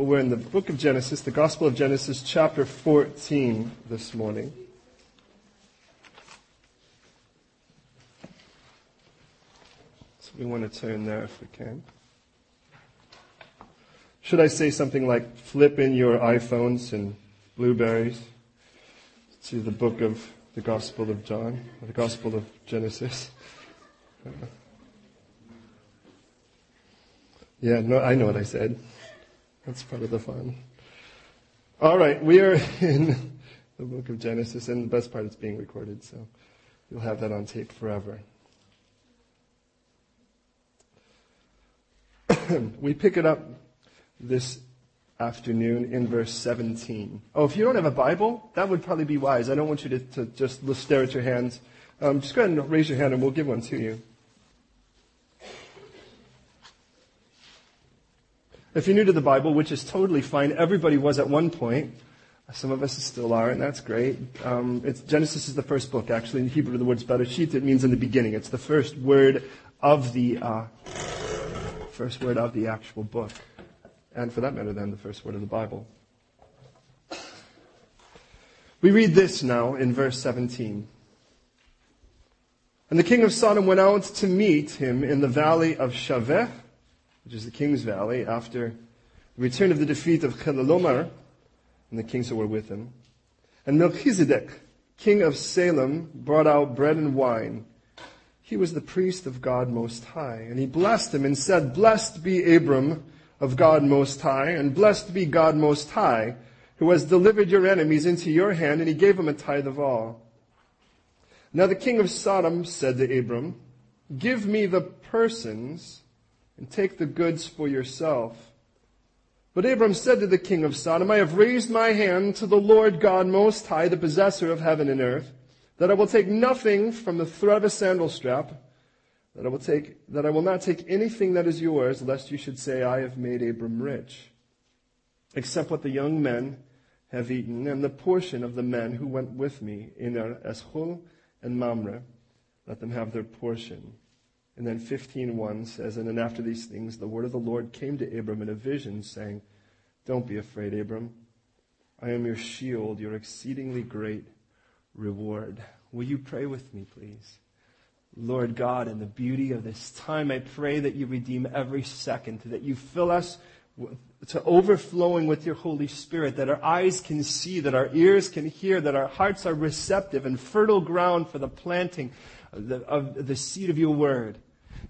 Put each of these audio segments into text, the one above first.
Well, we're in the book of Genesis, the Gospel of Genesis, chapter 14 this morning. So we want to turn there if we can. Should I say something like flip in your iPhones and blueberries to the book of the Gospel of John, or the Gospel of Genesis? Yeah, no, I know what I said. That's part of the fun. All right, we are in the book of Genesis, and the best part is being recorded, so you'll have that on tape forever. we pick it up this afternoon in verse 17. Oh, if you don't have a Bible, that would probably be wise. I don't want you to, to just stare at your hands. Um, just go ahead and raise your hand and we'll give one to you. If you're new to the Bible, which is totally fine, everybody was at one point. Some of us still are, and that's great. Um, Genesis is the first book, actually. In Hebrew, the word's Bereshit. It means in the beginning. It's the first word of the uh, first word of the actual book, and for that matter, then the first word of the Bible. We read this now in verse 17. And the king of Sodom went out to meet him in the valley of Shaveh which is the King's Valley, after the return of the defeat of Chedorlaomer and the kings who were with him. And Melchizedek, king of Salem, brought out bread and wine. He was the priest of God Most High. And he blessed him and said, Blessed be Abram of God Most High, and blessed be God Most High, who has delivered your enemies into your hand, and he gave him a tithe of all. Now the king of Sodom said to Abram, Give me the persons and take the goods for yourself. But Abram said to the king of Sodom, I have raised my hand to the Lord God Most High, the possessor of heaven and earth, that I will take nothing from the thread of a sandal strap, that I will take, that I will not take anything that is yours, lest you should say, I have made Abram rich, except what the young men have eaten, and the portion of the men who went with me in their Eshcol and Mamre, let them have their portion. And then 15.1 says, And then after these things, the word of the Lord came to Abram in a vision, saying, Don't be afraid, Abram. I am your shield, your exceedingly great reward. Will you pray with me, please? Lord God, in the beauty of this time, I pray that you redeem every second, that you fill us to overflowing with your Holy Spirit, that our eyes can see, that our ears can hear, that our hearts are receptive and fertile ground for the planting of the, of the seed of your word.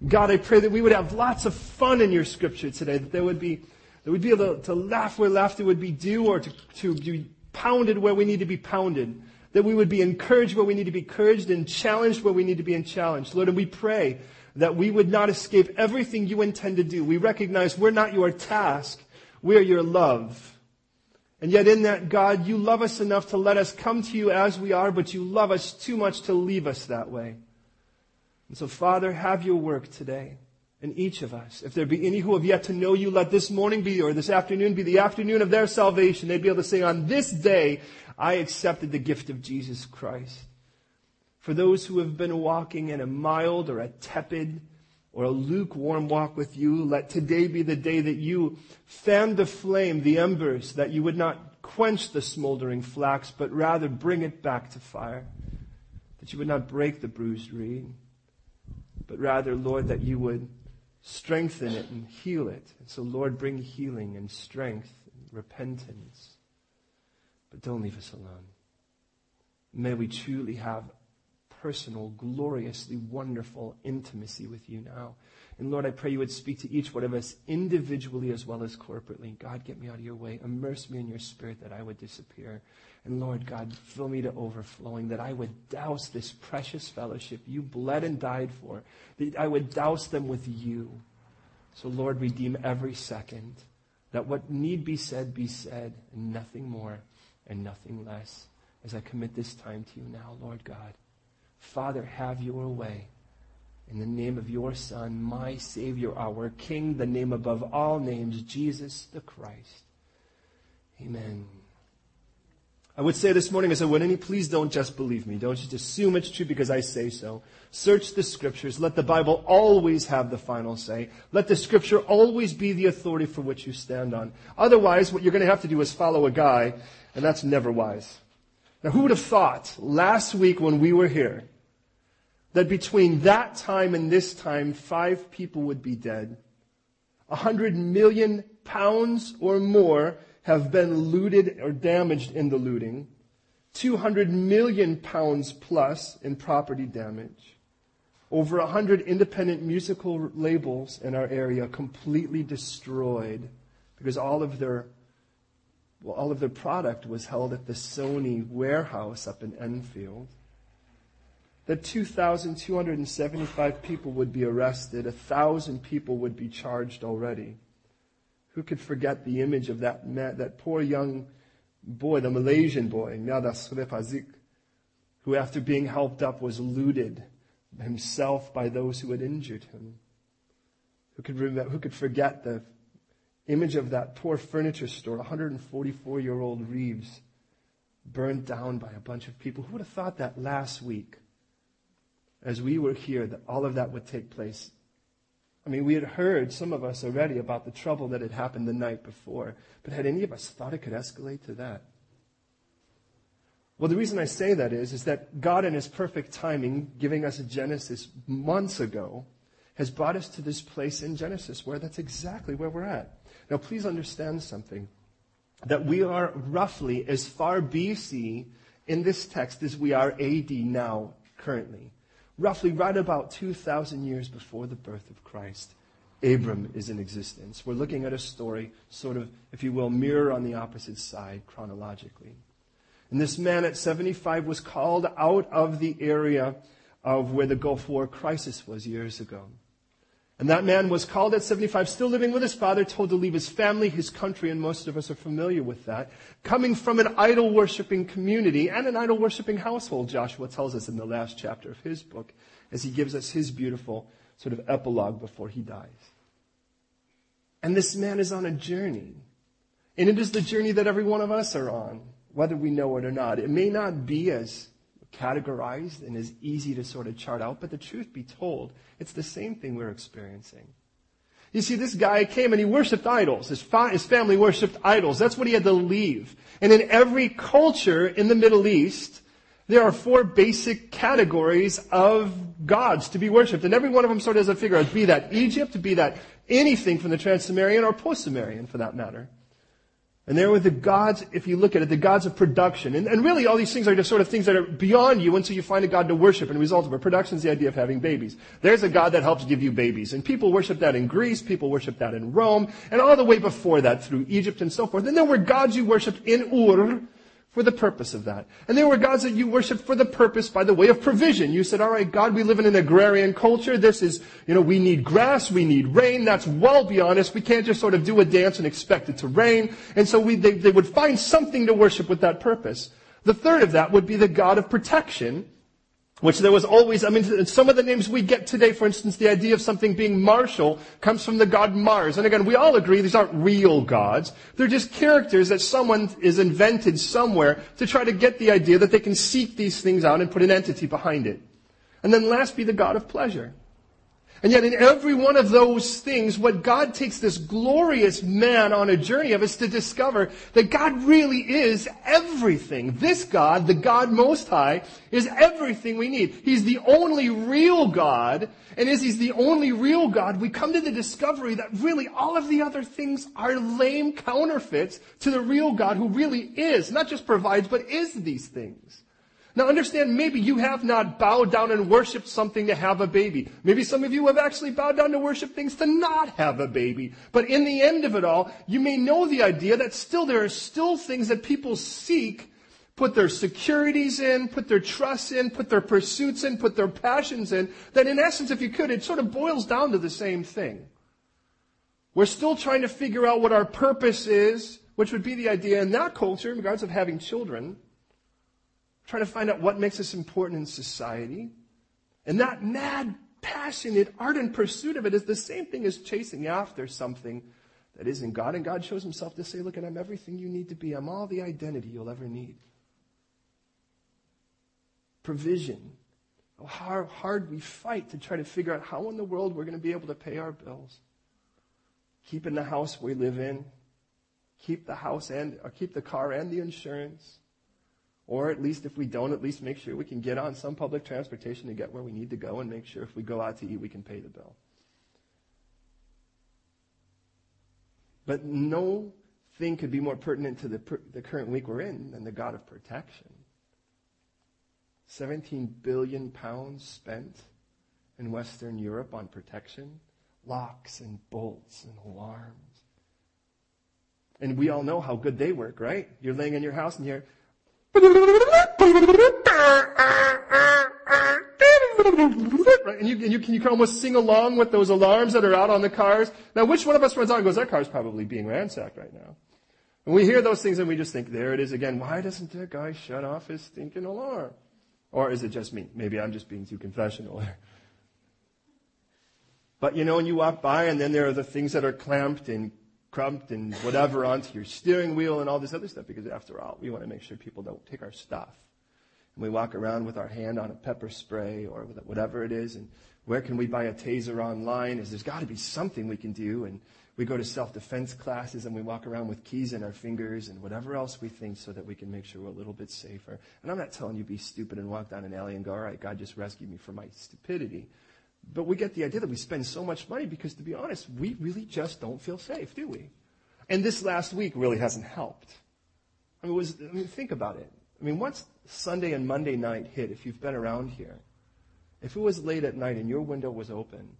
God, I pray that we would have lots of fun in your scripture today, that there would be, that we'd be able to, laugh where laughter would be due or to, to be pounded where we need to be pounded. That we would be encouraged where we need to be encouraged and challenged where we need to be challenged. Lord, and we pray that we would not escape everything you intend to do. We recognize we're not your task. We are your love. And yet in that, God, you love us enough to let us come to you as we are, but you love us too much to leave us that way. And so, Father, have your work today in each of us. If there be any who have yet to know you, let this morning be, or this afternoon be the afternoon of their salvation. They'd be able to say, on this day, I accepted the gift of Jesus Christ. For those who have been walking in a mild or a tepid or a lukewarm walk with you, let today be the day that you fan the flame, the embers, that you would not quench the smoldering flax, but rather bring it back to fire. That you would not break the bruised reed but rather, Lord, that you would strengthen it and heal it. And so, Lord, bring healing and strength and repentance. But don't leave us alone. May we truly have personal, gloriously wonderful intimacy with you now. And Lord, I pray you would speak to each one of us individually as well as corporately. God, get me out of your way. Immerse me in your spirit that I would disappear. And Lord God, fill me to overflowing, that I would douse this precious fellowship you bled and died for, that I would douse them with you. So Lord, redeem every second, that what need be said be said, and nothing more and nothing less, as I commit this time to you now, Lord God. Father, have your way. In the name of your Son, my Savior, our King, the name above all names, Jesus the Christ. Amen. I would say this morning I would any, please don't just believe me. Don't just assume it's true because I say so. Search the scriptures. Let the Bible always have the final say. Let the scripture always be the authority for which you stand on. Otherwise, what you're going to have to do is follow a guy, and that's never wise. Now, who would have thought last week when we were here that between that time and this time, five people would be dead? A hundred million pounds or more have been looted or damaged in the looting. 200 million pounds plus in property damage. Over 100 independent musical labels in our area completely destroyed because all of their well, all of their product was held at the Sony warehouse up in Enfield. That 2,275 people would be arrested, 1,000 people would be charged already. Who could forget the image of that man, that poor young boy, the Malaysian boy, Nada Srepazik, who after being helped up was looted himself by those who had injured him? Who could, who could forget the image of that poor furniture store, 144 year old Reeves, burned down by a bunch of people? Who would have thought that last week, as we were here, that all of that would take place? I mean, we had heard, some of us already, about the trouble that had happened the night before, but had any of us thought it could escalate to that? Well, the reason I say that is, is that God in His perfect timing, giving us a Genesis months ago, has brought us to this place in Genesis where that's exactly where we're at. Now, please understand something. That we are roughly as far BC in this text as we are AD now, currently roughly right about 2,000 years before the birth of Christ, Abram is in existence. We're looking at a story, sort of, if you will, mirror on the opposite side chronologically. And this man at 75 was called out of the area of where the Gulf War crisis was years ago. And that man was called at 75, still living with his father, told to leave his family, his country, and most of us are familiar with that. Coming from an idol worshipping community and an idol worshipping household, Joshua tells us in the last chapter of his book, as he gives us his beautiful sort of epilogue before he dies. And this man is on a journey. And it is the journey that every one of us are on, whether we know it or not. It may not be as categorized and is easy to sort of chart out, but the truth be told, it's the same thing we're experiencing. You see, this guy came and he worshiped idols. His, fa- his family worshiped idols. That's what he had to leave. And in every culture in the Middle East, there are four basic categories of gods to be worshipped. And every one of them sort of has a figure out, be that Egypt, be that anything from the Trans-Sumerian or Post-Sumerian for that matter. And there were the gods, if you look at it, the gods of production. And, and, really all these things are just sort of things that are beyond you until you find a God to worship and result of it. Production is the idea of having babies. There's a God that helps give you babies. And people worship that in Greece, people worship that in Rome, and all the way before that through Egypt and so forth. And there were gods you worshiped in Ur, for the purpose of that. And there were gods that you worshiped for the purpose by the way of provision. You said, all right, God, we live in an agrarian culture. This is, you know, we need grass, we need rain. That's well beyond us. We can't just sort of do a dance and expect it to rain. And so we, they, they would find something to worship with that purpose. The third of that would be the God of protection which there was always, I mean, some of the names we get today, for instance, the idea of something being martial comes from the god Mars. And again, we all agree these aren't real gods. They're just characters that someone is invented somewhere to try to get the idea that they can seek these things out and put an entity behind it. And then last be the god of pleasure. And yet in every one of those things, what God takes this glorious man on a journey of is to discover that God really is everything. This God, the God Most High, is everything we need. He's the only real God, and as He's the only real God, we come to the discovery that really all of the other things are lame counterfeits to the real God who really is, not just provides, but is these things. Now understand, maybe you have not bowed down and worshiped something to have a baby. Maybe some of you have actually bowed down to worship things to not have a baby. But in the end of it all, you may know the idea that still there are still things that people seek, put their securities in, put their trusts in, put their pursuits in, put their passions in, that in essence, if you could, it sort of boils down to the same thing. We're still trying to figure out what our purpose is, which would be the idea in that culture in regards of having children trying to find out what makes us important in society. And that mad, passionate, ardent pursuit of it is the same thing as chasing after something that isn't God. And God shows himself to say, look, I'm everything you need to be. I'm all the identity you'll ever need. provision, how hard we fight to try to figure out how in the world we're going to be able to pay our bills. Keeping the house we live in, keep the house and, or keep the car and the insurance. Or at least if we don't, at least make sure we can get on some public transportation to get where we need to go and make sure if we go out to eat, we can pay the bill. But no thing could be more pertinent to the, the current week we're in than the God of protection. 17 billion pounds spent in Western Europe on protection, locks and bolts and alarms. And we all know how good they work, right? You're laying in your house and you're and you, and you, can, you can almost sing along with those alarms that are out on the cars. Now, which one of us runs out and goes, that car's probably being ransacked right now? And we hear those things and we just think, there it is again. Why doesn't that guy shut off his stinking alarm? Or is it just me? Maybe I'm just being too confessional. but you know, when you walk by and then there are the things that are clamped and crumped and whatever onto your steering wheel and all this other stuff because after all, we want to make sure people don't take our stuff. And we walk around with our hand on a pepper spray or whatever it is and where can we buy a taser online? Is there's got to be something we can do and we go to self-defense classes and we walk around with keys in our fingers and whatever else we think so that we can make sure we're a little bit safer. And I'm not telling you be stupid and walk down an alley and go, all right, God just rescued me from my stupidity. But we get the idea that we spend so much money because to be honest, we really just don't feel safe, do we? And this last week really hasn't helped. I mean, was, I mean, think about it. I mean, once Sunday and Monday night hit, if you've been around here, if it was late at night and your window was open,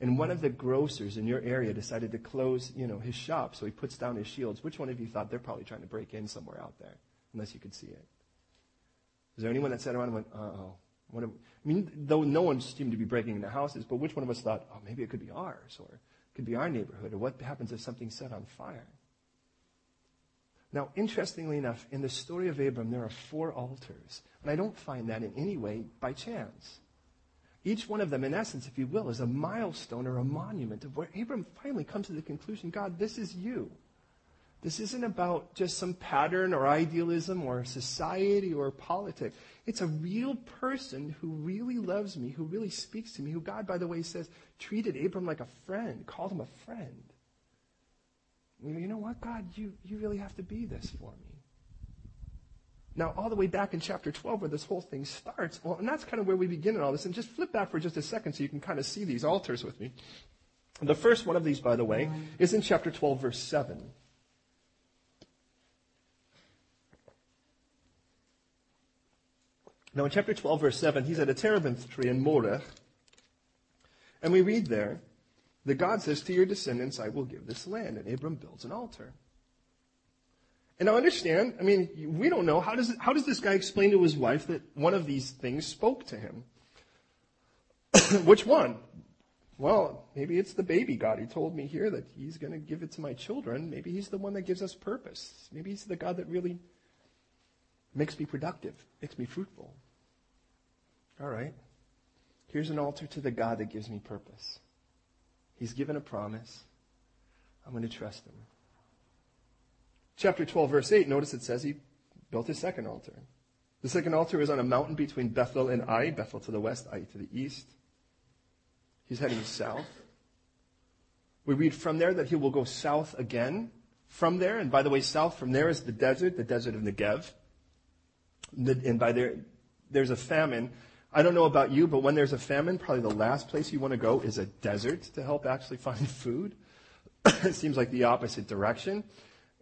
and one of the grocers in your area decided to close, you know, his shop, so he puts down his shields, which one of you thought they're probably trying to break in somewhere out there, unless you could see it? Is there anyone that sat around and went, uh-oh? What I mean, though no one seemed to be breaking into houses, but which one of us thought, oh, maybe it could be ours, or it could be our neighborhood, or what happens if something's set on fire? Now, interestingly enough, in the story of Abram, there are four altars. And I don't find that in any way by chance. Each one of them, in essence, if you will, is a milestone or a monument of where Abram finally comes to the conclusion God, this is you. This isn't about just some pattern or idealism or society or politics. It's a real person who really loves me, who really speaks to me, who God, by the way, says treated Abram like a friend, called him a friend. You know what, God, you, you really have to be this for me. Now, all the way back in chapter 12 where this whole thing starts, well, and that's kind of where we begin in all this. And just flip back for just a second so you can kind of see these altars with me. The first one of these, by the way, is in chapter 12, verse 7. Now, in chapter 12, verse 7, he's at a terebinth tree in Moreh. And we read there that God says, To your descendants I will give this land. And Abram builds an altar. And I understand, I mean, we don't know. How does, how does this guy explain to his wife that one of these things spoke to him? Which one? Well, maybe it's the baby God. He told me here that he's going to give it to my children. Maybe he's the one that gives us purpose. Maybe he's the God that really makes me productive, makes me fruitful. All right. Here's an altar to the God that gives me purpose. He's given a promise. I'm going to trust him. Chapter 12, verse 8, notice it says he built his second altar. The second altar is on a mountain between Bethel and Ai, Bethel to the west, Ai to the east. He's heading south. We read from there that he will go south again. From there, and by the way, south from there is the desert, the desert of Negev. And by there, there's a famine I don't know about you, but when there's a famine, probably the last place you want to go is a desert to help actually find food. it seems like the opposite direction.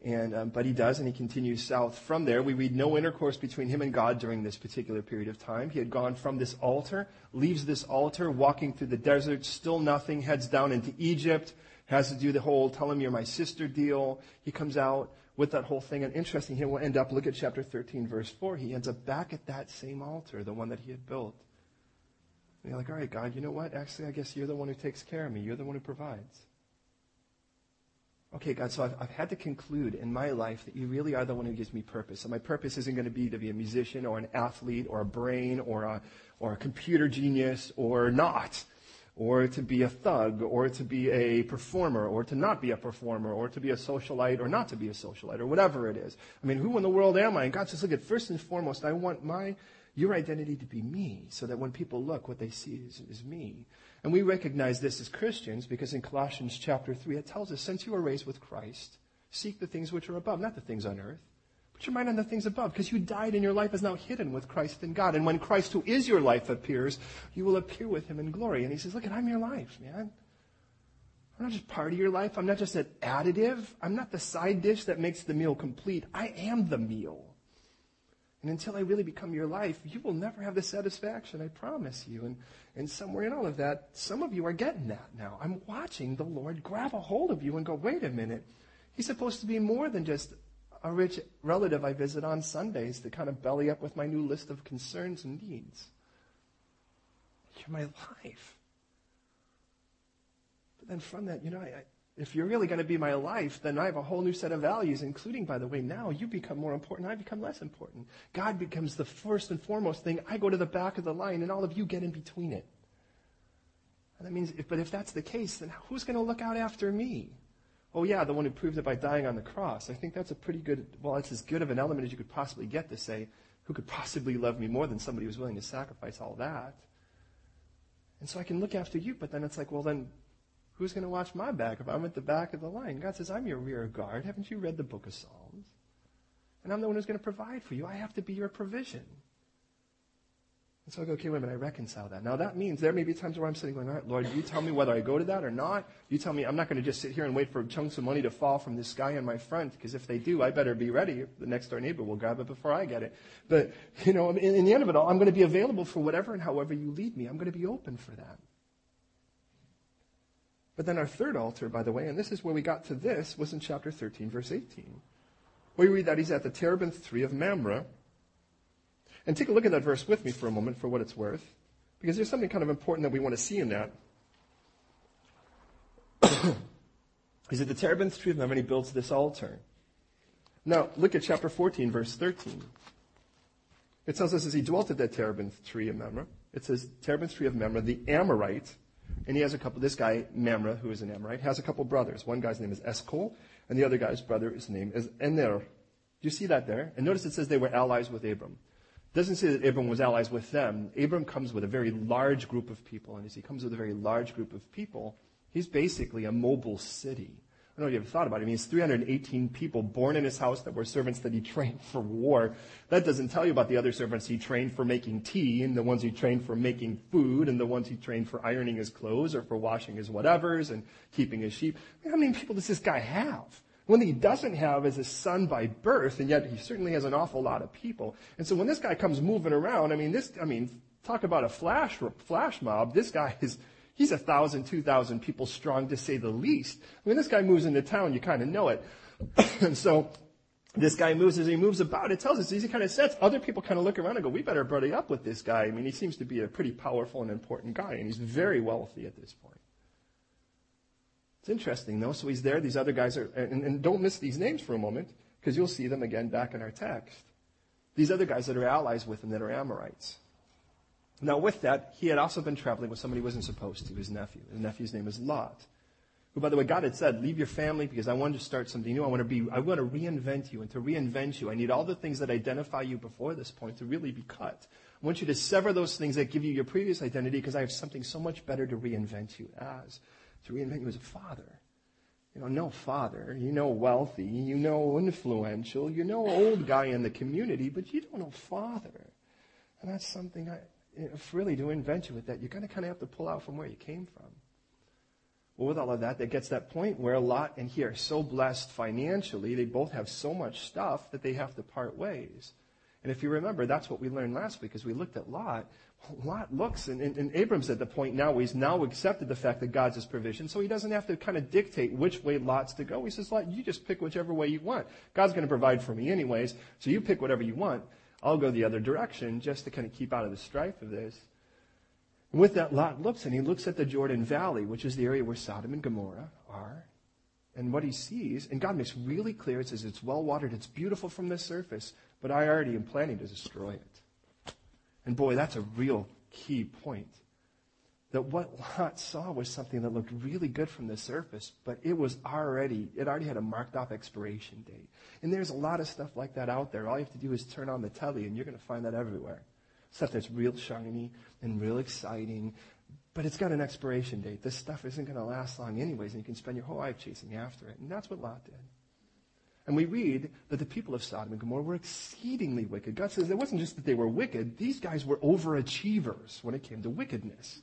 And, um, but he does, and he continues south from there. We read no intercourse between him and God during this particular period of time. He had gone from this altar, leaves this altar, walking through the desert, still nothing, heads down into Egypt, has to do the whole tell him you're my sister deal. He comes out with that whole thing. And interesting, he will end up, look at chapter 13, verse 4. He ends up back at that same altar, the one that he had built. And you're like, all right, God, you know what? Actually, I guess you're the one who takes care of me. You're the one who provides. Okay, God, so I've, I've had to conclude in my life that you really are the one who gives me purpose. And my purpose isn't going to be to be a musician or an athlete or a brain or a, or a computer genius or not or to be a thug, or to be a performer, or to not be a performer, or to be a socialite, or not to be a socialite, or whatever it is. I mean, who in the world am I? And God says, look at first and foremost, I want my your identity to be me, so that when people look, what they see is, is me. And we recognize this as Christians because in Colossians chapter 3, it tells us, since you were raised with Christ, seek the things which are above, not the things on earth. Put your mind on the things above, because you died and your life is now hidden with Christ in God. And when Christ, who is your life, appears, you will appear with him in glory. And he says, look, I'm your life, man. I'm not just part of your life. I'm not just an additive. I'm not the side dish that makes the meal complete. I am the meal. And until I really become your life, you will never have the satisfaction, I promise you. And, and somewhere in all of that, some of you are getting that now. I'm watching the Lord grab a hold of you and go, wait a minute. He's supposed to be more than just a rich relative I visit on Sundays to kind of belly up with my new list of concerns and needs. You're my life. But then from that, you know, I, if you're really going to be my life, then I have a whole new set of values, including, by the way, now you become more important, I become less important. God becomes the first and foremost thing. I go to the back of the line, and all of you get in between it. And that means, if, but if that's the case, then who's going to look out after me? Oh, yeah, the one who proved it by dying on the cross. I think that's a pretty good, well, it's as good of an element as you could possibly get to say, who could possibly love me more than somebody who's willing to sacrifice all that? And so I can look after you, but then it's like, well, then who's going to watch my back if I'm at the back of the line? God says, I'm your rear guard. Haven't you read the book of Psalms? And I'm the one who's going to provide for you. I have to be your provision. And so I go, okay, wait a minute, I reconcile that. Now that means there may be times where I'm sitting going, all right, Lord, you tell me whether I go to that or not. You tell me I'm not going to just sit here and wait for chunks of money to fall from the sky in my front, because if they do, I better be ready. The next door neighbor will grab it before I get it. But, you know, in, in the end of it all, I'm going to be available for whatever and however you lead me. I'm going to be open for that. But then our third altar, by the way, and this is where we got to this, was in chapter 13, verse 18. Where we read that he's at the terebinth tree of Mamre, and take a look at that verse with me for a moment for what it's worth, because there's something kind of important that we want to see in that. He's at the terebinth tree of Mamre and he builds this altar. Now, look at chapter 14, verse 13. It tells us as he dwelt at that terebinth tree of Mamre, it says, terebinth tree of Mamre, the Amorite, and he has a couple, this guy, Mamre, who is an Amorite, has a couple brothers. One guy's name is Eshcol, and the other guy's brother, his name is Aner. Do you see that there? And notice it says they were allies with Abram. It doesn't say that Abram was allies with them. Abram comes with a very large group of people, and as he comes with a very large group of people, he's basically a mobile city. I don't know if you ever thought about it. I mean, it's 318 people born in his house that were servants that he trained for war. That doesn't tell you about the other servants he trained for making tea, and the ones he trained for making food, and the ones he trained for ironing his clothes, or for washing his whatevers, and keeping his sheep. I mean, how many people does this guy have? One that he doesn't have is a son by birth, and yet he certainly has an awful lot of people. And so when this guy comes moving around, I mean, this, I mean, talk about a flash, flash mob. This guy is, he's a thousand, two thousand people strong to say the least. When this guy moves into town, you kind of know it. and so this guy moves as he moves about. It tells us he kind of sets. Other people kind of look around and go, "We better buddy up with this guy." I mean, he seems to be a pretty powerful and important guy, and he's very wealthy at this point. It's interesting, though. So he's there. These other guys are, and, and don't miss these names for a moment, because you'll see them again back in our text. These other guys that are allies with him that are Amorites. Now, with that, he had also been traveling with somebody he wasn't supposed to, his nephew. His nephew's name is Lot. Who, by the way, God had said, leave your family because I want to start something new. I want to be, I want to reinvent you. And to reinvent you, I need all the things that identify you before this point to really be cut. I want you to sever those things that give you your previous identity because I have something so much better to reinvent you as to reinvent you as a father. You know, no father. You know wealthy. You know influential. You know old guy in the community, but you don't know father. And that's something I, if really to invent you with that, you're going to kind of have to pull out from where you came from. Well, with all of that, that gets that point where Lot and he are so blessed financially, they both have so much stuff that they have to part ways. And if you remember, that's what we learned last week as we looked at Lot. Lot looks, and, and, and, Abram's at the point now where he's now accepted the fact that God's his provision, so he doesn't have to kind of dictate which way Lot's to go. He says, Lot, you just pick whichever way you want. God's going to provide for me anyways, so you pick whatever you want. I'll go the other direction just to kind of keep out of the strife of this. And with that, Lot looks, and he looks at the Jordan Valley, which is the area where Sodom and Gomorrah are and what he sees, and God makes really clear, it says it's well watered, it's beautiful from the surface, but I already am planning to destroy it. And boy, that's a real key point. That what Lot saw was something that looked really good from the surface, but it was already, it already had a marked off expiration date. And there's a lot of stuff like that out there. All you have to do is turn on the telly and you're going to find that everywhere. Stuff that's real shiny and real exciting, but it's got an expiration date. This stuff isn't going to last long anyways, and you can spend your whole life chasing after it. And that's what Lot did. And we read that the people of Sodom and Gomorrah were exceedingly wicked. God says it wasn't just that they were wicked, these guys were overachievers when it came to wickedness.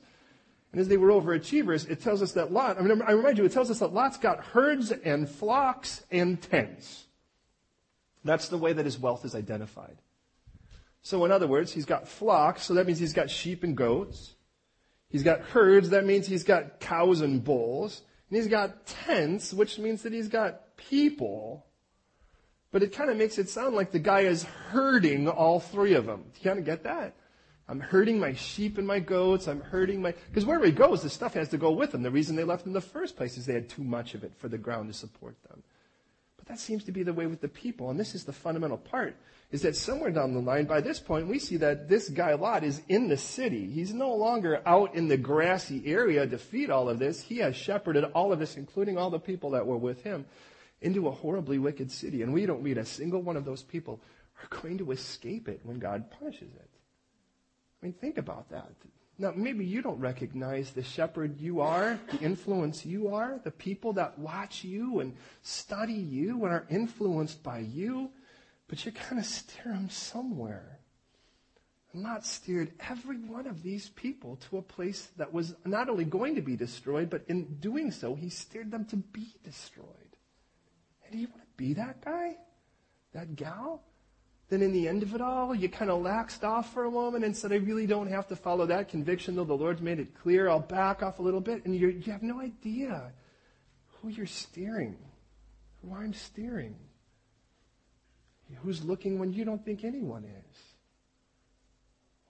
And as they were overachievers, it tells us that Lot, I, mean, I remind you, it tells us that Lot's got herds and flocks and tents. That's the way that his wealth is identified. So in other words, he's got flocks, so that means he's got sheep and goats. He's got herds, that means he's got cows and bulls. And he's got tents, which means that he's got people. But it kind of makes it sound like the guy is herding all three of them. Do you kind of get that? I'm herding my sheep and my goats. I'm herding my, because wherever he goes, the stuff has to go with him. The reason they left in the first place is they had too much of it for the ground to support them. But that seems to be the way with the people. And this is the fundamental part, is that somewhere down the line, by this point, we see that this guy Lot is in the city. He's no longer out in the grassy area to feed all of this. He has shepherded all of this, including all the people that were with him, into a horribly wicked city. And we don't read a single one of those people are going to escape it when God punishes it. I mean, think about that. Now, maybe you don't recognize the shepherd you are, the influence you are, the people that watch you and study you and are influenced by you, but you kind of steer them somewhere. And Lot steered every one of these people to a place that was not only going to be destroyed, but in doing so, he steered them to be destroyed. And do you want to be that guy? That gal? Then in the end of it all, you kind of laxed off for a moment and said, I really don't have to follow that conviction, though the Lord's made it clear. I'll back off a little bit. And you have no idea who you're steering, who I'm steering, who's looking when you don't think anyone is.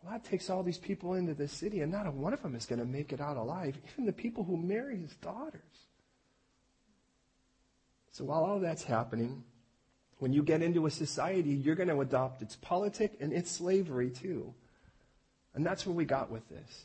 Well, that takes all these people into the city, and not a one of them is going to make it out alive, even the people who marry his daughters. So while all that's happening, when you get into a society, you're going to adopt its politic and its slavery too. And that's where we got with this.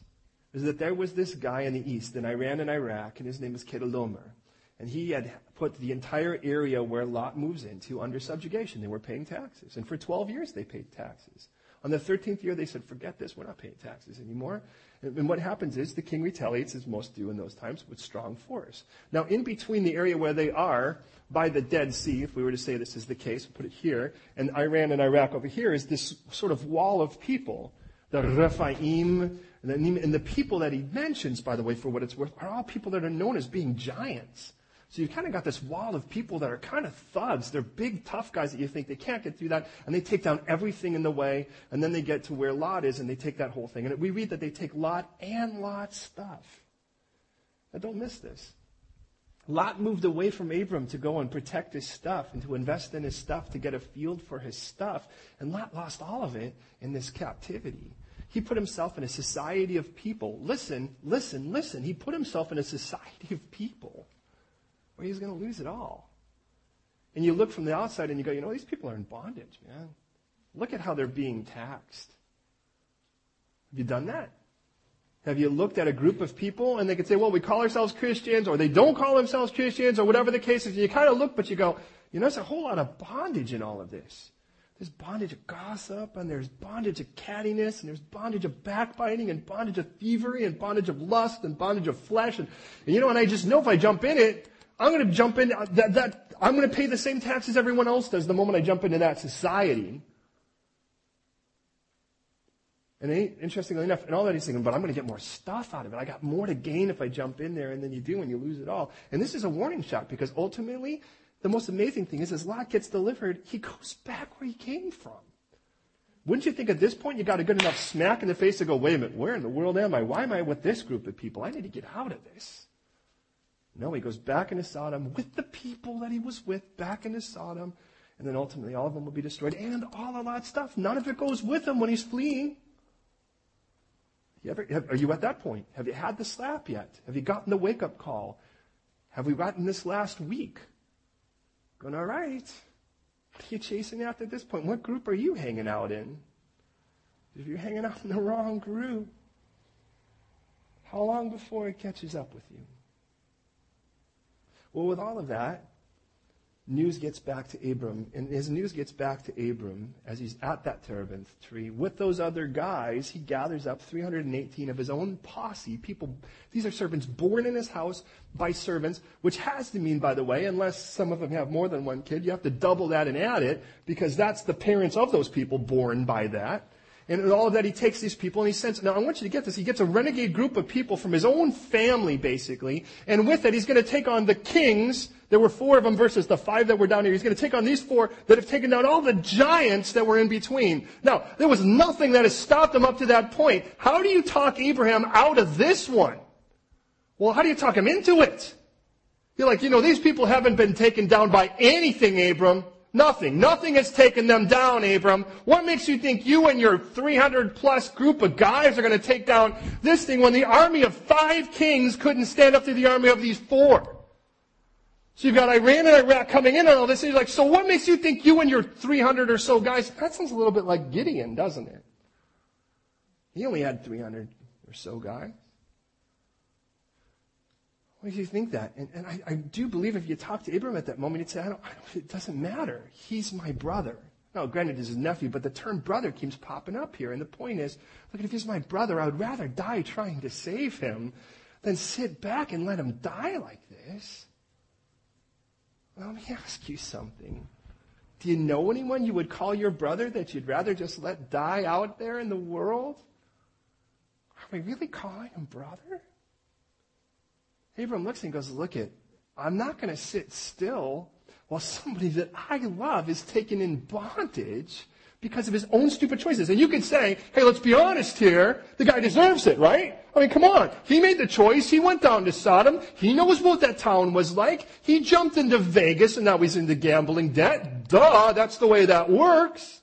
Is that there was this guy in the east, in Iran and Iraq, and his name was Chedorlaomer. And he had put the entire area where Lot moves into under subjugation. They were paying taxes. And for 12 years they paid taxes. On the 13th year, they said, forget this, we're not paying taxes anymore. And what happens is the king retaliates, as most do in those times, with strong force. Now, in between the area where they are, by the Dead Sea, if we were to say this is the case, put it here, and Iran and Iraq over here is this sort of wall of people. The Rephaim, and the people that he mentions, by the way, for what it's worth, are all people that are known as being giants. So you've kind of got this wall of people that are kind of thugs. They're big, tough guys that you think they can't get through that, and they take down everything in the way, and then they get to where Lot is, and they take that whole thing. And we read that they take Lot and Lot's stuff. Now don't miss this. Lot moved away from Abram to go and protect his stuff and to invest in his stuff to get a field for his stuff. And Lot lost all of it in this captivity. He put himself in a society of people. Listen, listen, listen. He put himself in a society of people where he's going to lose it all. And you look from the outside and you go, you know, these people are in bondage, man. Look at how they're being taxed. Have you done that? Have you looked at a group of people and they could say, well, we call ourselves Christians or they don't call themselves Christians or whatever the case is. And you kind of look, but you go, you know, there's a whole lot of bondage in all of this. There's bondage of gossip and there's bondage of cattiness and there's bondage of backbiting and bondage of thievery and bondage of lust and bondage of flesh. And, and you know, and I just know if I jump in it, I'm going to jump in, uh, that, that, I'm going to pay the same taxes everyone else does the moment I jump into that society. And interestingly enough, and all that he's thinking, but I'm going to get more stuff out of it. I got more to gain if I jump in there, and then you do, and you lose it all. And this is a warning shot because ultimately, the most amazing thing is, as Lot gets delivered, he goes back where he came from. Wouldn't you think at this point you got a good enough smack in the face to go, wait a minute, where in the world am I? Why am I with this group of people? I need to get out of this. No, he goes back into Sodom with the people that he was with, back into Sodom, and then ultimately all of them will be destroyed, and all of that stuff. None of it goes with him when he's fleeing. You ever, have, are you at that point? Have you had the slap yet? Have you gotten the wake up call? Have we gotten this last week? Going, all right. What are you chasing after at this point? What group are you hanging out in? If you're hanging out in the wrong group, how long before it catches up with you? Well, with all of that, news gets back to Abram, and his news gets back to Abram as he's at that terebinth tree with those other guys. He gathers up 318 of his own posse, people. These are servants born in his house by servants, which has to mean, by the way, unless some of them have more than one kid, you have to double that and add it because that's the parents of those people born by that. And all of that, he takes these people and he sends, now I want you to get this, he gets a renegade group of people from his own family, basically, and with it, he's going to take on the kings. There were four of them versus the five that were down here. He's going to take on these four that have taken down all the giants that were in between. Now, there was nothing that has stopped them up to that point. How do you talk Abraham out of this one? Well, how do you talk him into it? You're like, you know, these people haven't been taken down by anything, Abram. Nothing. Nothing has taken them down, Abram. What makes you think you and your 300 plus group of guys are going to take down this thing when the army of five kings couldn't stand up to the army of these four? So you've got Iran and Iraq coming in and all this. And you're like, so what makes you think you and your 300 or so guys, that sounds a little bit like Gideon, doesn't it? He only had 300 or so guys. Why do you think that? And, and I, I, do believe if you talk to Abraham at that moment, he'd say, I don't, I don't, it doesn't matter. He's my brother. Now, granted, he's his nephew, but the term brother keeps popping up here. And the point is, look, if he's my brother, I would rather die trying to save him than sit back and let him die like this. Well, let me ask you something. Do you know anyone you would call your brother that you'd rather just let die out there in the world? Are we really calling him brother? Abram looks and goes, Look it, I'm not going to sit still while somebody that I love is taken in bondage because of his own stupid choices. And you could say, hey, let's be honest here. The guy deserves it, right? I mean, come on. He made the choice. He went down to Sodom. He knows what that town was like. He jumped into Vegas and now he's into gambling debt. Duh, that's the way that works.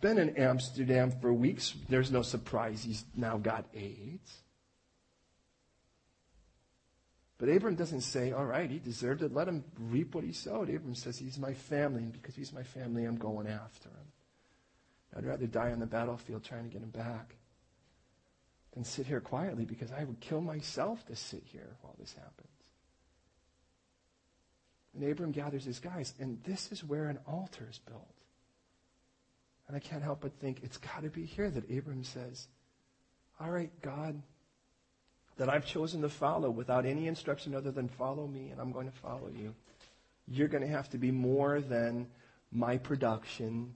Been in Amsterdam for weeks. There's no surprise he's now got AIDS. But Abram doesn't say, all right, he deserved it. Let him reap what he sowed. Abram says, he's my family, and because he's my family, I'm going after him. I'd rather die on the battlefield trying to get him back than sit here quietly because I would kill myself to sit here while this happens. And Abram gathers his guys, and this is where an altar is built. And I can't help but think it's got to be here that Abram says, All right, God, that I've chosen to follow without any instruction other than follow me, and I'm going to follow you. You're going to have to be more than my production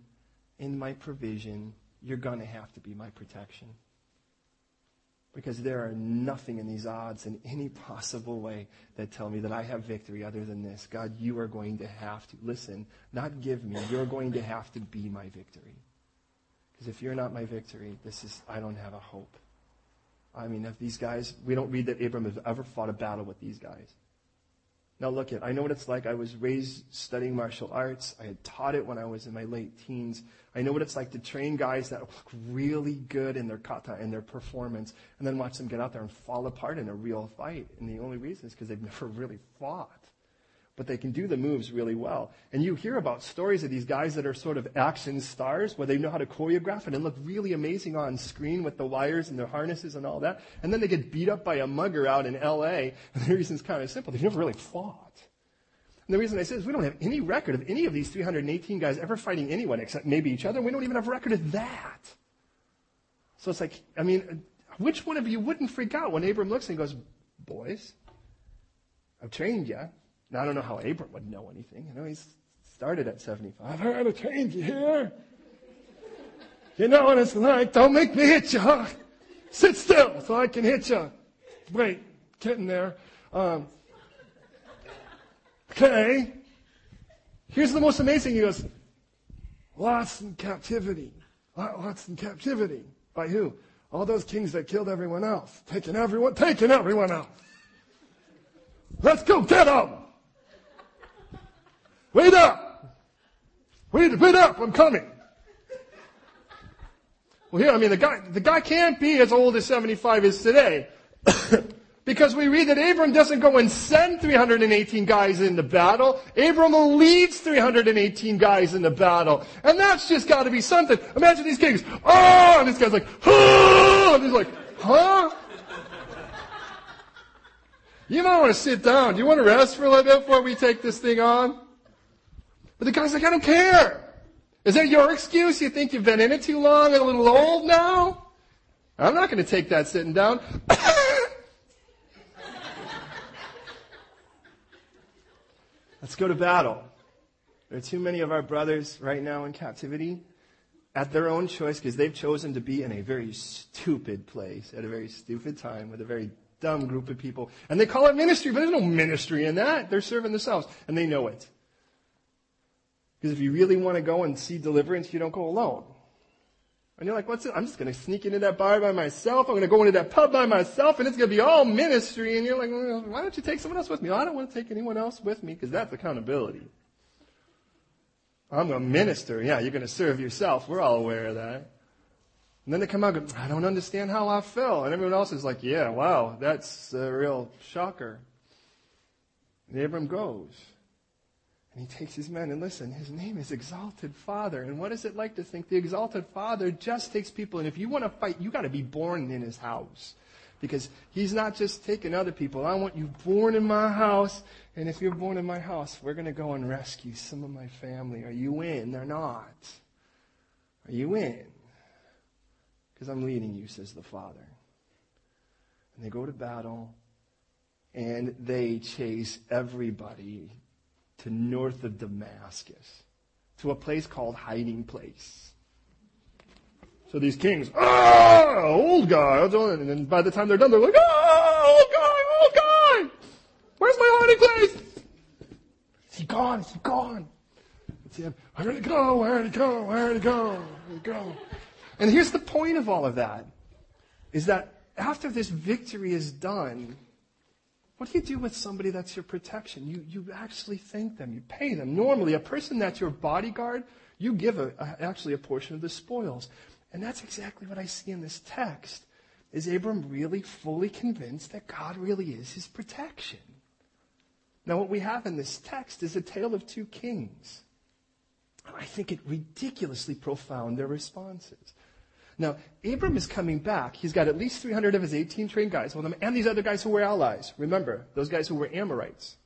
and my provision. You're going to have to be my protection. Because there are nothing in these odds in any possible way that tell me that I have victory other than this. God, you are going to have to, listen, not give me, you're going to have to be my victory. Because if you're not my victory, this is, I don't have a hope. I mean, if these guys, we don't read that Abram has ever fought a battle with these guys. Now look at, I know what it's like. I was raised studying martial arts. I had taught it when I was in my late teens. I know what it's like to train guys that look really good in their kata and their performance and then watch them get out there and fall apart in a real fight. And the only reason is because they've never really fought but they can do the moves really well. And you hear about stories of these guys that are sort of action stars, where they know how to choreograph it and look really amazing on screen with the wires and their harnesses and all that. And then they get beat up by a mugger out in LA. And the reason is kind of simple. They've never really fought. And the reason I say is we don't have any record of any of these 318 guys ever fighting anyone except maybe each other. We don't even have a record of that. So it's like, I mean, which one of you wouldn't freak out when Abram looks and goes, boys, I've trained you. Now, I don't know how Abram would know anything. You know, he's started at 75. I heard a change here. You know what it's like. Don't make me hit you. Sit still so I can hit you. Wait, getting there. Um, okay. Here's the most amazing. He goes, lost in captivity. Lost in captivity. By who? All those kings that killed everyone else. Taking everyone, taking everyone else. Let's go get them. Wait up! Wait, wait up! I'm coming. Well, here, I mean, the guy, the guy can't be as old as 75 is today. because we read that Abram doesn't go and send 318 guys into battle. Abram leads 318 guys into battle. And that's just gotta be something. Imagine these kings. Oh! And this guy's like, oh! And he's like, huh? You might want to sit down. Do you want to rest for a little bit before we take this thing on? But the guy's like, I don't care. Is that your excuse? You think you've been in it too long and a little old now? I'm not going to take that sitting down. Let's go to battle. There are too many of our brothers right now in captivity at their own choice because they've chosen to be in a very stupid place at a very stupid time with a very dumb group of people. And they call it ministry, but there's no ministry in that. They're serving themselves and they know it. Because if you really want to go and see deliverance, you don't go alone. And you're like, what's it? I'm just going to sneak into that bar by myself. I'm going to go into that pub by myself and it's going to be all ministry. And you're like, why don't you take someone else with me? Oh, I don't want to take anyone else with me because that's accountability. I'm to minister. Yeah, you're going to serve yourself. We're all aware of that. And then they come out and go, I don't understand how I fell. And everyone else is like, yeah, wow, that's a real shocker. And Abram goes. And he takes his men and listen, his name is Exalted Father. And what is it like to think the Exalted Father just takes people and if you want to fight, you got to be born in his house. Because he's not just taking other people. I want you born in my house. And if you're born in my house, we're going to go and rescue some of my family. Are you in They're not? Are you in? Because I'm leading you, says the Father. And they go to battle and they chase everybody to north of Damascus, to a place called Hiding Place. So these kings, ah, old guy, and then by the time they're done, they're like, ah, old guy, old guy, where's my hiding place? Is he gone? Is he gone? It's him. Where'd he go? Where'd he go? Where'd he go? Where'd he go? And here's the point of all of that, is that after this victory is done, what do you do with somebody that's your protection? You, you actually thank them. You pay them. Normally, a person that's your bodyguard, you give a, a, actually a portion of the spoils. And that's exactly what I see in this text. Is Abram really fully convinced that God really is his protection? Now, what we have in this text is a tale of two kings. I think it ridiculously profound, their responses. Now, Abram is coming back. He's got at least 300 of his 18 trained guys with him, and these other guys who were allies. Remember, those guys who were Amorites.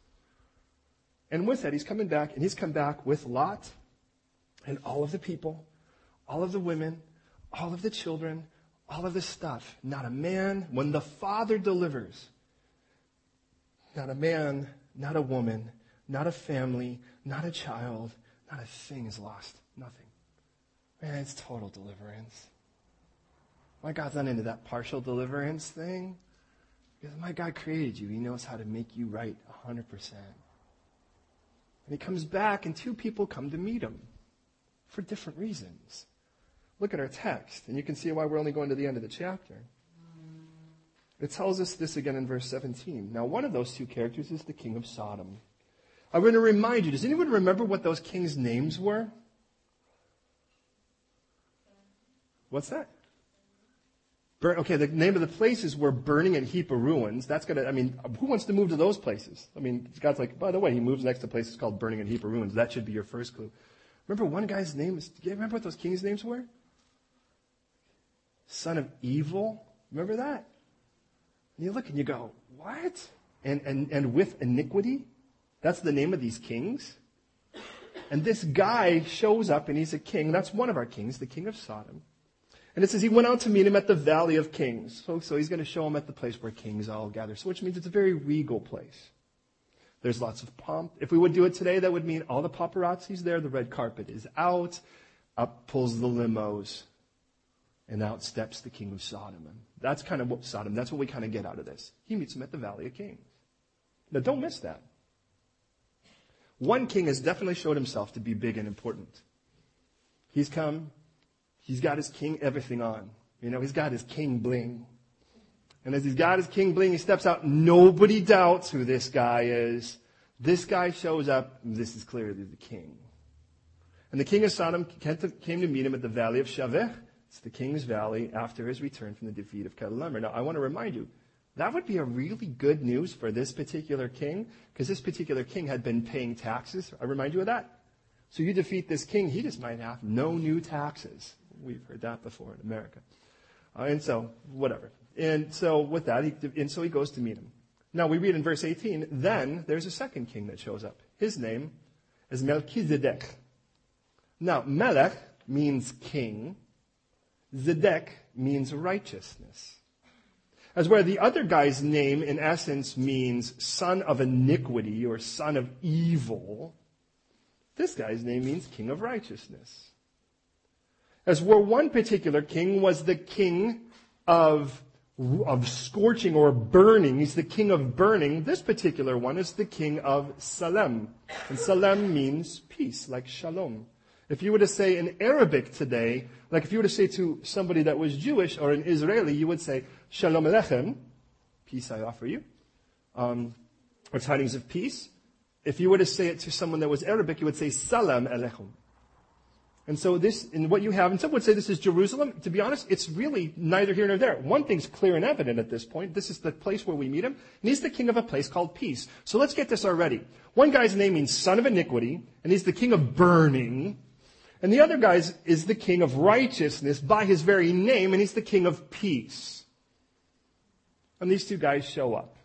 And with that, he's coming back, and he's come back with Lot and all of the people, all of the women, all of the children, all of the stuff. Not a man, when the Father delivers, not a man, not a woman, not a family, not a child, not a thing is lost. Nothing. Man, it's total deliverance. My God's not into that partial deliverance thing. Because my God created you. He knows how to make you right 100%. And he comes back, and two people come to meet him for different reasons. Look at our text, and you can see why we're only going to the end of the chapter. It tells us this again in verse 17. Now, one of those two characters is the king of Sodom. I'm going to remind you does anyone remember what those kings' names were? What's that? Okay, the name of the place places were burning and heap of ruins. That's gonna, I mean, who wants to move to those places? I mean, God's like, by the way, he moves next to places called burning and heap of ruins. That should be your first clue. Remember one guy's name is, do you remember what those kings' names were? Son of evil. Remember that? And you look and you go, what? And, and, and with iniquity? That's the name of these kings? And this guy shows up and he's a king. That's one of our kings, the king of Sodom. And it says he went out to meet him at the Valley of Kings. So, so he's going to show him at the place where kings all gather. So which means it's a very regal place. There's lots of pomp. If we would do it today, that would mean all the paparazzi's there. The red carpet is out. Up pulls the limos. And out steps the king of Sodom. And that's kind of what Sodom, that's what we kind of get out of this. He meets him at the Valley of Kings. Now don't miss that. One king has definitely showed himself to be big and important. He's come, He's got his king everything on. You know, he's got his king bling. And as he's got his king bling, he steps out. Nobody doubts who this guy is. This guy shows up. This is clearly the king. And the king of Sodom came to meet him at the valley of Shaveh. It's the king's valley after his return from the defeat of Kedorlaomer. Now, I want to remind you, that would be a really good news for this particular king, because this particular king had been paying taxes. I remind you of that. So you defeat this king, he just might have no new taxes. We've heard that before in America. Uh, and so, whatever. And so with that, he, and so he goes to meet him. Now we read in verse 18, then there's a second king that shows up. His name is Melchizedek. Now, Melech means king. Zedek means righteousness. As where the other guy's name in essence means son of iniquity or son of evil, this guy's name means king of righteousness. As where one particular king was the king of, of scorching or burning, he's the king of burning, this particular one is the king of Salem. And Salem means peace, like shalom. If you were to say in Arabic today, like if you were to say to somebody that was Jewish or an Israeli, you would say, Shalom Alechem, peace I offer you, um, or tidings of peace. If you were to say it to someone that was Arabic, you would say Salam Alechem. And so this, and what you have, and some would say this is Jerusalem. To be honest, it's really neither here nor there. One thing's clear and evident at this point. This is the place where we meet him. And he's the king of a place called peace. So let's get this already. One guy's name means son of iniquity, and he's the king of burning. And the other guy is the king of righteousness by his very name, and he's the king of peace. And these two guys show up.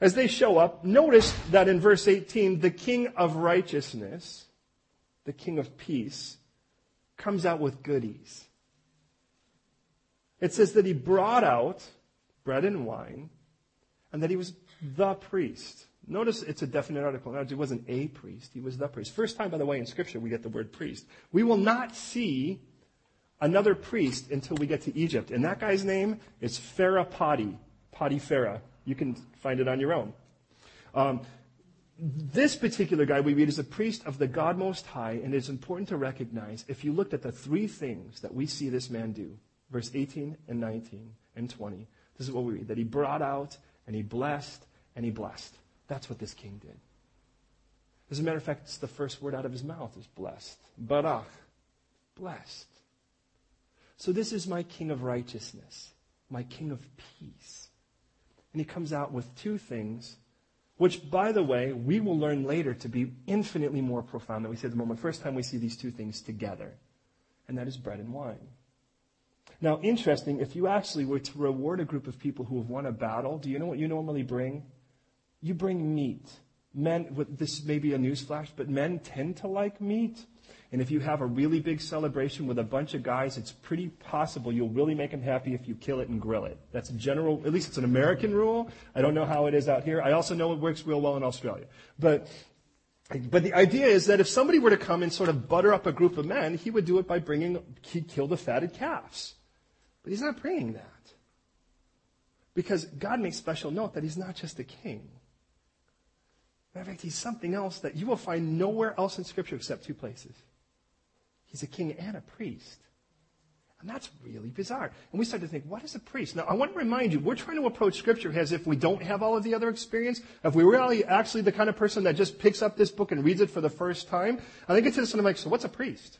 As they show up, notice that in verse 18, the king of righteousness, the king of peace, comes out with goodies. It says that he brought out bread and wine, and that he was the priest. Notice it's a definite article. Now, he wasn't a priest, he was the priest. First time, by the way, in Scripture we get the word priest. We will not see another priest until we get to Egypt. And that guy's name is Pharaoh Poti, Pharaoh. You can find it on your own. Um, this particular guy we read is a priest of the God Most High, and it's important to recognize if you looked at the three things that we see this man do, verse 18 and 19 and 20, this is what we read that he brought out and he blessed and he blessed. That's what this king did. As a matter of fact, it's the first word out of his mouth is blessed. Barach, blessed. So this is my king of righteousness, my king of peace. And he comes out with two things, which, by the way, we will learn later to be infinitely more profound than we see at the moment. First time we see these two things together, and that is bread and wine. Now, interesting, if you actually were to reward a group of people who have won a battle, do you know what you normally bring? You bring meat. Men, this may be a newsflash, but men tend to like meat. And if you have a really big celebration with a bunch of guys, it's pretty possible you'll really make them happy if you kill it and grill it. That's a general, at least it's an American rule. I don't know how it is out here. I also know it works real well in Australia. But, but the idea is that if somebody were to come and sort of butter up a group of men, he would do it by bringing, he'd kill the fatted calves. But he's not bringing that. Because God makes special note that he's not just a king. Matter of fact, he's something else that you will find nowhere else in Scripture except two places. He's a king and a priest. And that's really bizarre. And we start to think, what is a priest? Now, I want to remind you, we're trying to approach Scripture as if we don't have all of the other experience. If we really actually the kind of person that just picks up this book and reads it for the first time, I think it's just something like, so what's a priest?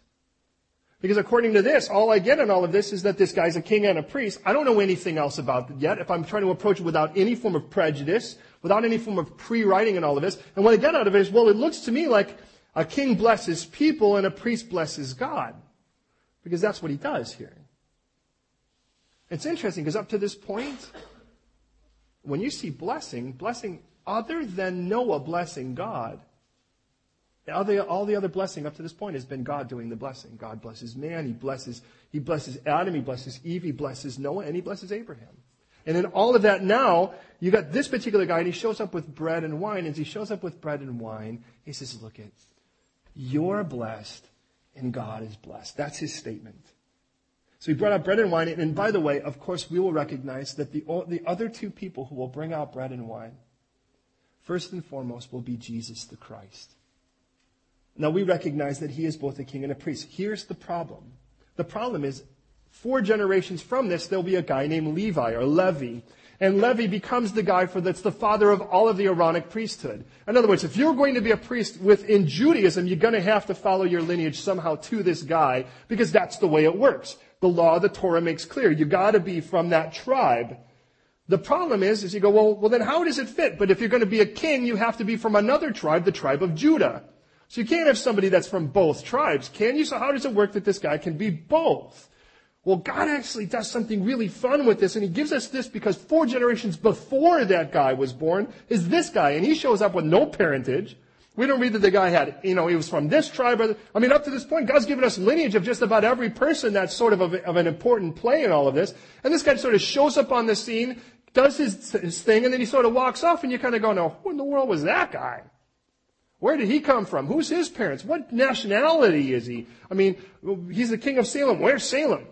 Because according to this, all I get in all of this is that this guy's a king and a priest. I don't know anything else about it yet. If I'm trying to approach it without any form of prejudice, without any form of pre-writing and all of this. And what I get out of it is, well, it looks to me like a king blesses people and a priest blesses God. Because that's what he does here. It's interesting because up to this point, when you see blessing, blessing other than Noah blessing God, all the, all the other blessing up to this point has been God doing the blessing. God blesses man, he blesses, he blesses Adam, he blesses Eve, he blesses Noah, and he blesses Abraham. And in all of that now, you got this particular guy, and he shows up with bread and wine. And as he shows up with bread and wine, he says, Look at, you're blessed, and God is blessed. That's his statement. So he brought out bread and wine. And by the way, of course, we will recognize that the, the other two people who will bring out bread and wine, first and foremost, will be Jesus the Christ. Now we recognize that he is both a king and a priest. Here's the problem. The problem is Four generations from this, there'll be a guy named Levi or Levi. And Levi becomes the guy for that's the father of all of the Aaronic priesthood. In other words, if you're going to be a priest within Judaism, you're going to have to follow your lineage somehow to this guy because that's the way it works. The law, the Torah makes clear. You got to be from that tribe. The problem is, is you go, well, well, then how does it fit? But if you're going to be a king, you have to be from another tribe, the tribe of Judah. So you can't have somebody that's from both tribes, can you? So how does it work that this guy can be both? Well, God actually does something really fun with this, and He gives us this because four generations before that guy was born is this guy, and he shows up with no parentage. We don't read that the guy had, you know, he was from this tribe. Or, I mean, up to this point, God's given us lineage of just about every person that's sort of, of, of an important play in all of this. And this guy sort of shows up on the scene, does his, his thing, and then he sort of walks off, and you kind of go, no, who in the world was that guy? Where did he come from? Who's his parents? What nationality is he? I mean, he's the king of Salem. Where's Salem?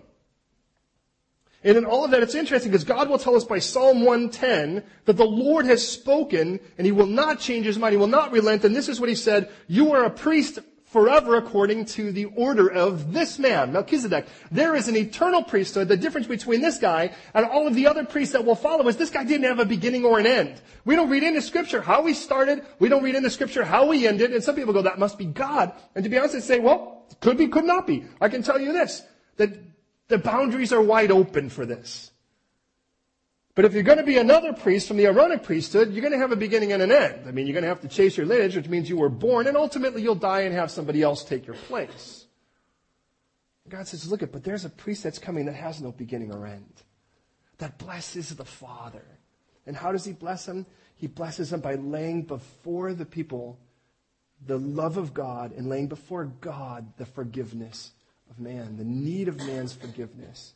And in all of that, it's interesting because God will tell us by Psalm 110 that the Lord has spoken and he will not change his mind. He will not relent. And this is what he said. You are a priest forever according to the order of this man, Melchizedek. There is an eternal priesthood. The difference between this guy and all of the other priests that will follow is this guy didn't have a beginning or an end. We don't read into scripture how he started. We don't read into scripture how he ended. And some people go, that must be God. And to be honest, they say, well, could be, could not be. I can tell you this, that the boundaries are wide open for this. But if you're going to be another priest from the Aaronic priesthood, you're going to have a beginning and an end. I mean, you're going to have to chase your lineage, which means you were born, and ultimately you'll die and have somebody else take your place. God says, look but there's a priest that's coming that has no beginning or end. That blesses the Father. And how does he bless him? He blesses him by laying before the people the love of God and laying before God the forgiveness of man, the need of man's forgiveness.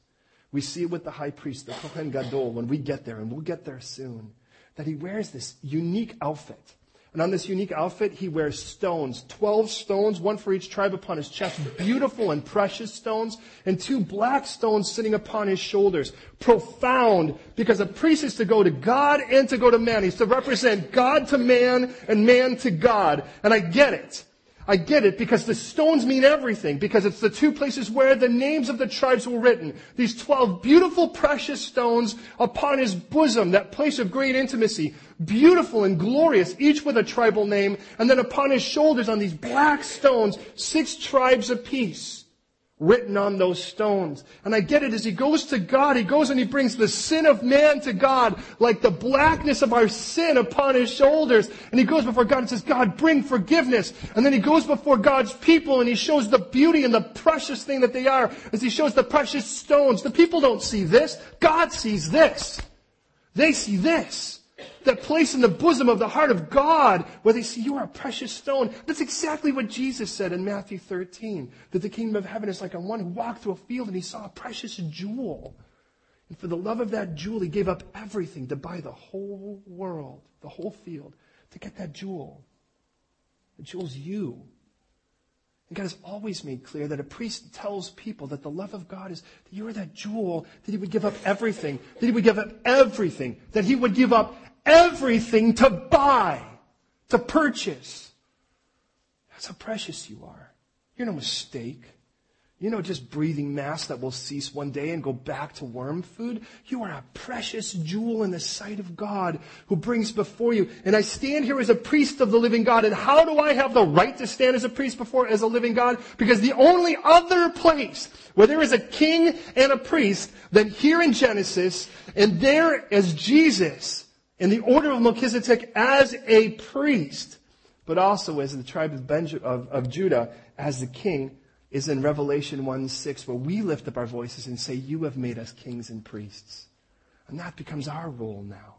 We see it with the high priest, the Kohen Gadol, when we get there, and we'll get there soon, that he wears this unique outfit. And on this unique outfit, he wears stones, 12 stones, one for each tribe upon his chest, beautiful and precious stones, and two black stones sitting upon his shoulders. Profound, because a priest is to go to God and to go to man. He's to represent God to man and man to God. And I get it. I get it because the stones mean everything because it's the two places where the names of the tribes were written. These 12 beautiful precious stones upon his bosom, that place of great intimacy, beautiful and glorious, each with a tribal name, and then upon his shoulders on these black stones, six tribes apiece written on those stones. And I get it as he goes to God, he goes and he brings the sin of man to God, like the blackness of our sin upon his shoulders. And he goes before God and says, God, bring forgiveness. And then he goes before God's people and he shows the beauty and the precious thing that they are as he shows the precious stones. The people don't see this. God sees this. They see this that place in the bosom of the heart of God where they see you are a precious stone. That's exactly what Jesus said in Matthew 13, that the kingdom of heaven is like a one who walked through a field and he saw a precious jewel. And for the love of that jewel, he gave up everything to buy the whole world, the whole field, to get that jewel. The jewel's you. And God has always made clear that a priest tells people that the love of God is that you are that jewel, that he would give up everything, that he would give up everything, that he would give up everything to buy, to purchase. That's how precious you are. You're no mistake. You know, just breathing mass that will cease one day and go back to worm food. You are a precious jewel in the sight of God who brings before you. And I stand here as a priest of the living God. And how do I have the right to stand as a priest before, as a living God? Because the only other place where there is a king and a priest than here in Genesis and there as Jesus in the order of Melchizedek as a priest, but also as the tribe of, of, of Judah as the king, is in Revelation 1 6, where we lift up our voices and say, You have made us kings and priests. And that becomes our role now.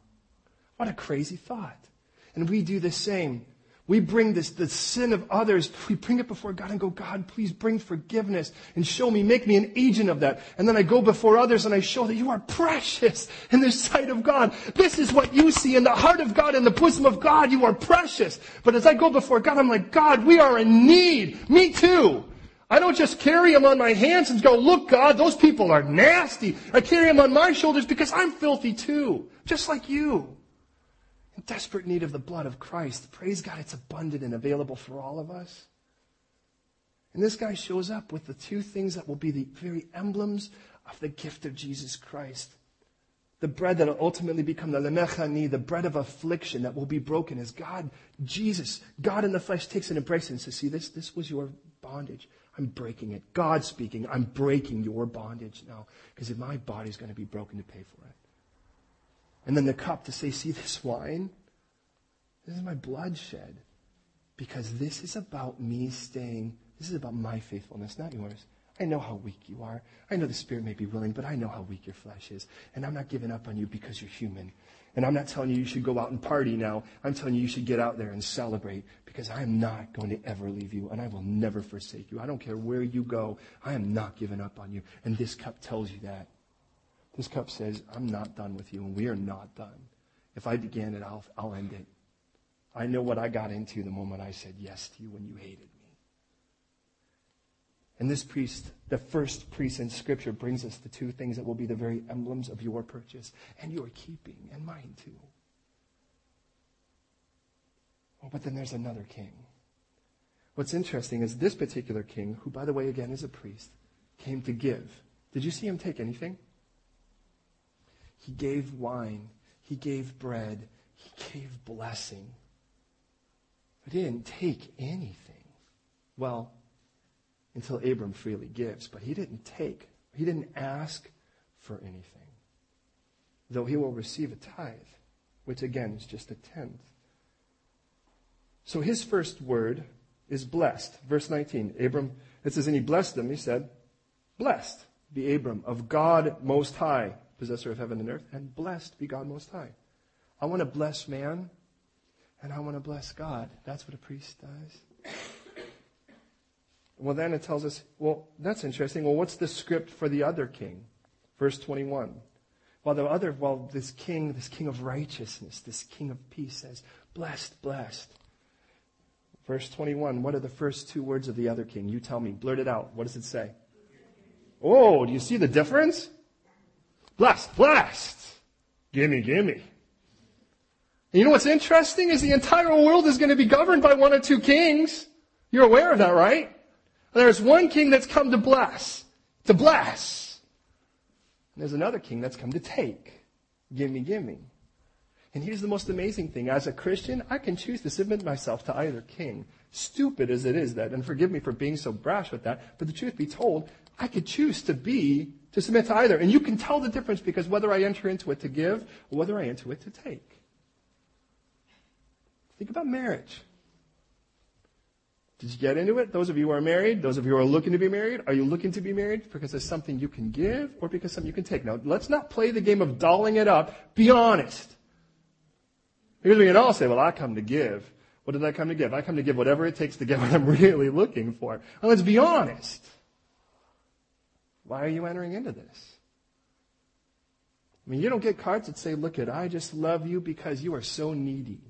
What a crazy thought. And we do the same. We bring this, the sin of others, we bring it before God and go, God, please bring forgiveness and show me, make me an agent of that. And then I go before others and I show that you are precious in the sight of God. This is what you see in the heart of God, in the bosom of God. You are precious. But as I go before God, I'm like, God, we are in need. Me too. I don't just carry them on my hands and go, look, God, those people are nasty. I carry them on my shoulders because I'm filthy too, just like you desperate need of the blood of Christ. Praise God, it's abundant and available for all of us. And this guy shows up with the two things that will be the very emblems of the gift of Jesus Christ. The bread that will ultimately become the lemechani, the bread of affliction that will be broken as God, Jesus, God in the flesh takes and embraces it and says, see this, this was your bondage. I'm breaking it. God speaking, I'm breaking your bondage now because my body's going to be broken to pay for it. And then the cup to say, see this wine? This is my blood shed. Because this is about me staying, this is about my faithfulness, not yours. I know how weak you are. I know the spirit may be willing, but I know how weak your flesh is. And I'm not giving up on you because you're human. And I'm not telling you you should go out and party now. I'm telling you you should get out there and celebrate because I am not going to ever leave you and I will never forsake you. I don't care where you go. I am not giving up on you. And this cup tells you that. This cup says, I'm not done with you and we are not done. If I began it, I'll, I'll end it. I know what I got into the moment I said yes to you when you hated me. And this priest, the first priest in Scripture, brings us the two things that will be the very emblems of your purchase and your keeping, and mine too. Oh, but then there's another king. What's interesting is this particular king, who, by the way, again is a priest, came to give. Did you see him take anything? He gave wine, he gave bread, he gave blessing. But he didn't take anything. Well, until Abram freely gives. But he didn't take, he didn't ask for anything. Though he will receive a tithe, which again is just a tenth. So his first word is blessed. Verse 19. Abram, it says, and he blessed them. He said, Blessed be Abram of God Most High, possessor of heaven and earth, and blessed be God Most High. I want to bless man, and I want to bless God. That's what a priest does. Well, then it tells us, well, that's interesting. Well, what's the script for the other king? Verse 21. While the other, while this king, this king of righteousness, this king of peace says, blessed, blessed. Verse 21, what are the first two words of the other king? You tell me. Blurt it out. What does it say? Oh, do you see the difference? Blessed, blessed. Gimme, gimme. And you know what's interesting is the entire world is going to be governed by one or two kings. You're aware of that, right? There's one king that's come to bless, to bless. And there's another king that's come to take. Gimme, gimme. And here's the most amazing thing. As a Christian, I can choose to submit myself to either king. Stupid as it is that, and forgive me for being so brash with that, but the truth be told, I could choose to be, to submit to either. And you can tell the difference because whether I enter into it to give or whether I enter into it to take. Think about marriage. Did you get into it? Those of you who are married, those of you who are looking to be married, are you looking to be married because there's something you can give or because something you can take? Now, let's not play the game of dolling it up. Be honest. Because we can all say, well, I come to give. What did I come to give? I come to give whatever it takes to get what I'm really looking for. Let's be honest. Why are you entering into this? I mean, you don't get cards that say, look at, I just love you because you are so needy.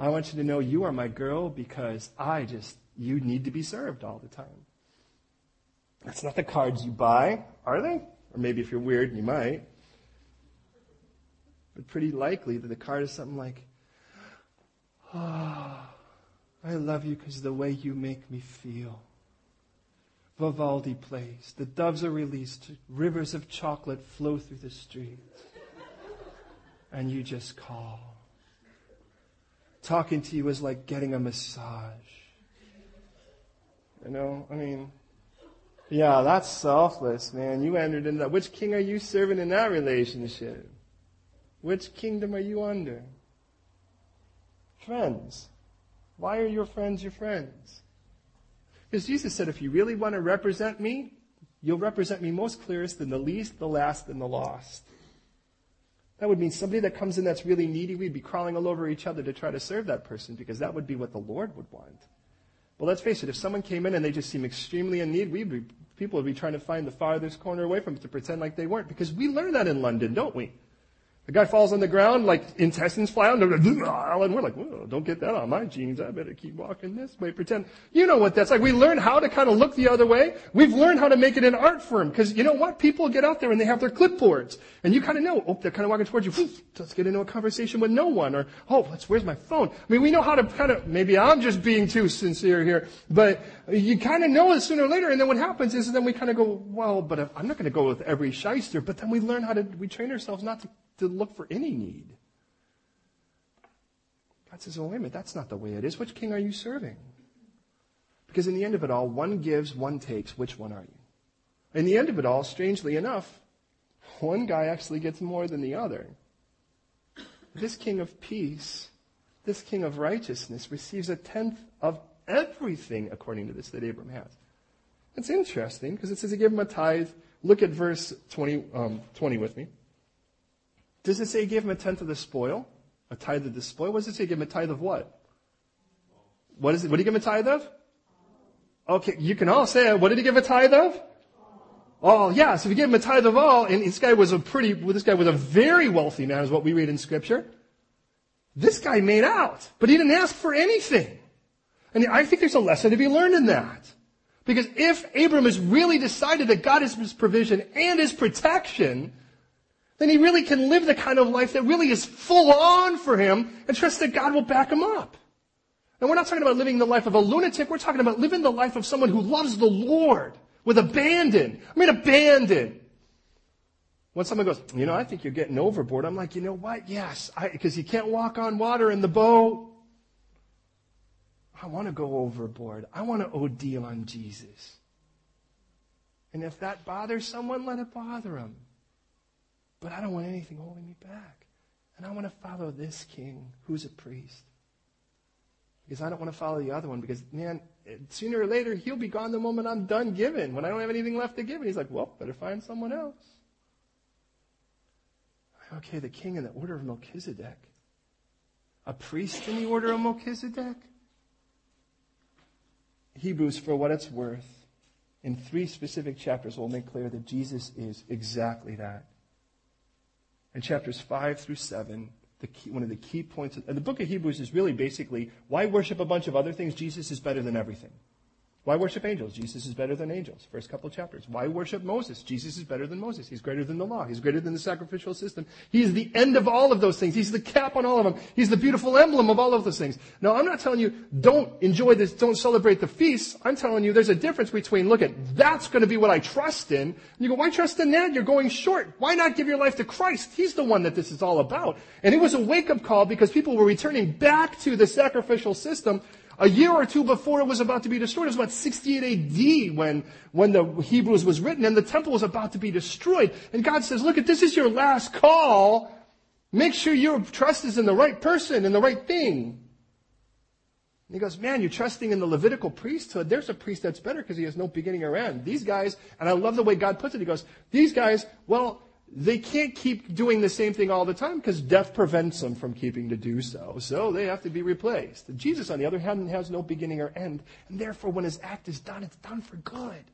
I want you to know you are my girl because I just, you need to be served all the time. That's not the cards you buy, are they? Or maybe if you're weird, you might. But pretty likely that the card is something like, oh, I love you because the way you make me feel. Vivaldi plays. The doves are released. Rivers of chocolate flow through the streets. And you just call. Talking to you is like getting a massage. You know, I mean, yeah, that's selfless, man. You entered in that. Which king are you serving in that relationship? Which kingdom are you under? Friends. Why are your friends your friends? Because Jesus said, if you really want to represent me, you'll represent me most clearest in the least, the last, and the lost. That would mean somebody that comes in that's really needy, we'd be crawling all over each other to try to serve that person because that would be what the Lord would want. But let's face it, if someone came in and they just seem extremely in need, we'd be, people would be trying to find the farthest corner away from it to pretend like they weren't because we learn that in London, don't we? The guy falls on the ground, like intestines fly out, and we're like, Whoa, don't get that on my jeans. I better keep walking this way. Pretend. You know what that's like. We learn how to kind of look the other way. We've learned how to make it an art form. Because you know what? People get out there and they have their clipboards. And you kind of know, oh, they're kind of walking towards you. Let's get into a conversation with no one. Or, oh, let's, where's my phone? I mean, we know how to kind of, maybe I'm just being too sincere here, but you kind of know it sooner or later. And then what happens is then we kind of go, well, but I'm not going to go with every shyster. But then we learn how to, we train ourselves not to to look for any need. God says, oh, wait a minute, that's not the way it is. Which king are you serving? Because in the end of it all, one gives, one takes. Which one are you? In the end of it all, strangely enough, one guy actually gets more than the other. This king of peace, this king of righteousness receives a tenth of everything according to this that Abram has. It's interesting because it says he gave him a tithe. Look at verse 20, um, 20 with me. Does it say he gave him a tenth of the spoil? A tithe of the spoil? What does it say? Give him a tithe of what? What is it? What did he give him a tithe of? Okay, you can all say it. What did he give a tithe of? All, yeah. So if he gave him a tithe of all, and this guy was a pretty, this guy was a very wealthy man, is what we read in Scripture. This guy made out, but he didn't ask for anything. And I think there's a lesson to be learned in that. Because if Abram has really decided that God is his provision and his protection, then he really can live the kind of life that really is full on for him and trust that God will back him up. And we're not talking about living the life of a lunatic. We're talking about living the life of someone who loves the Lord with abandon. I mean, abandon. When someone goes, you know, I think you're getting overboard, I'm like, you know what? Yes, I because you can't walk on water in the boat. I want to go overboard. I want to OD on Jesus. And if that bothers someone, let it bother them. But I don't want anything holding me back. And I want to follow this king who's a priest. Because I don't want to follow the other one because, man, sooner or later he'll be gone the moment I'm done giving. When I don't have anything left to give. And he's like, well, better find someone else. Okay, the king in the order of Melchizedek. A priest in the order of Melchizedek? Hebrews, for what it's worth, in three specific chapters will make clear that Jesus is exactly that. In chapters 5 through 7, key, one of the key points, of, the book of Hebrews is really basically why worship a bunch of other things? Jesus is better than everything. Why worship angels? Jesus is better than angels. First couple chapters. Why worship Moses? Jesus is better than Moses. He's greater than the law. He's greater than the sacrificial system. He is the end of all of those things. He's the cap on all of them. He's the beautiful emblem of all of those things. Now, I'm not telling you don't enjoy this, don't celebrate the feasts. I'm telling you there's a difference between, look at, that's going to be what I trust in. And you go, why trust in that? You're going short. Why not give your life to Christ? He's the one that this is all about. And it was a wake up call because people were returning back to the sacrificial system a year or two before it was about to be destroyed, it was about 68 AD when, when the Hebrews was written and the temple was about to be destroyed. And God says, look, at this is your last call. Make sure your trust is in the right person and the right thing. And he goes, man, you're trusting in the Levitical priesthood. There's a priest that's better because he has no beginning or end. These guys, and I love the way God puts it. He goes, these guys, well, they can't keep doing the same thing all the time because death prevents them from keeping to do so. So they have to be replaced. Jesus, on the other hand, has no beginning or end. And therefore, when his act is done, it's done for good.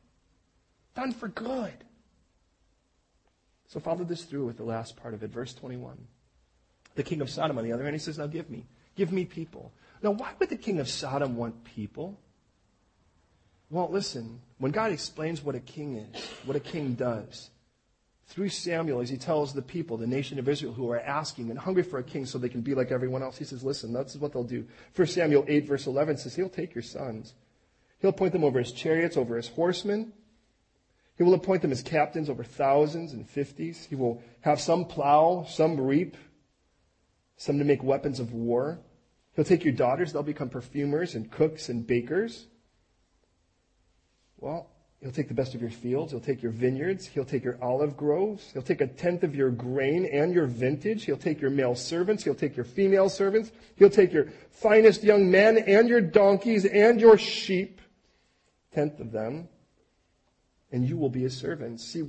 Done for good. So follow this through with the last part of it, verse 21. The king of Sodom, on the other hand, he says, Now give me. Give me people. Now, why would the king of Sodom want people? Well, listen, when God explains what a king is, what a king does, through Samuel as he tells the people, the nation of Israel, who are asking and hungry for a king so they can be like everyone else. He says, listen, that's what they'll do. 1 Samuel 8 verse 11 says, he'll take your sons. He'll appoint them over his chariots, over his horsemen. He will appoint them as captains over thousands and fifties. He will have some plow, some reap, some to make weapons of war. He'll take your daughters. They'll become perfumers and cooks and bakers. Well, He'll take the best of your fields. He'll take your vineyards. He'll take your olive groves. He'll take a tenth of your grain and your vintage. He'll take your male servants. He'll take your female servants. He'll take your finest young men and your donkeys and your sheep, tenth of them, and you will be his servants. See,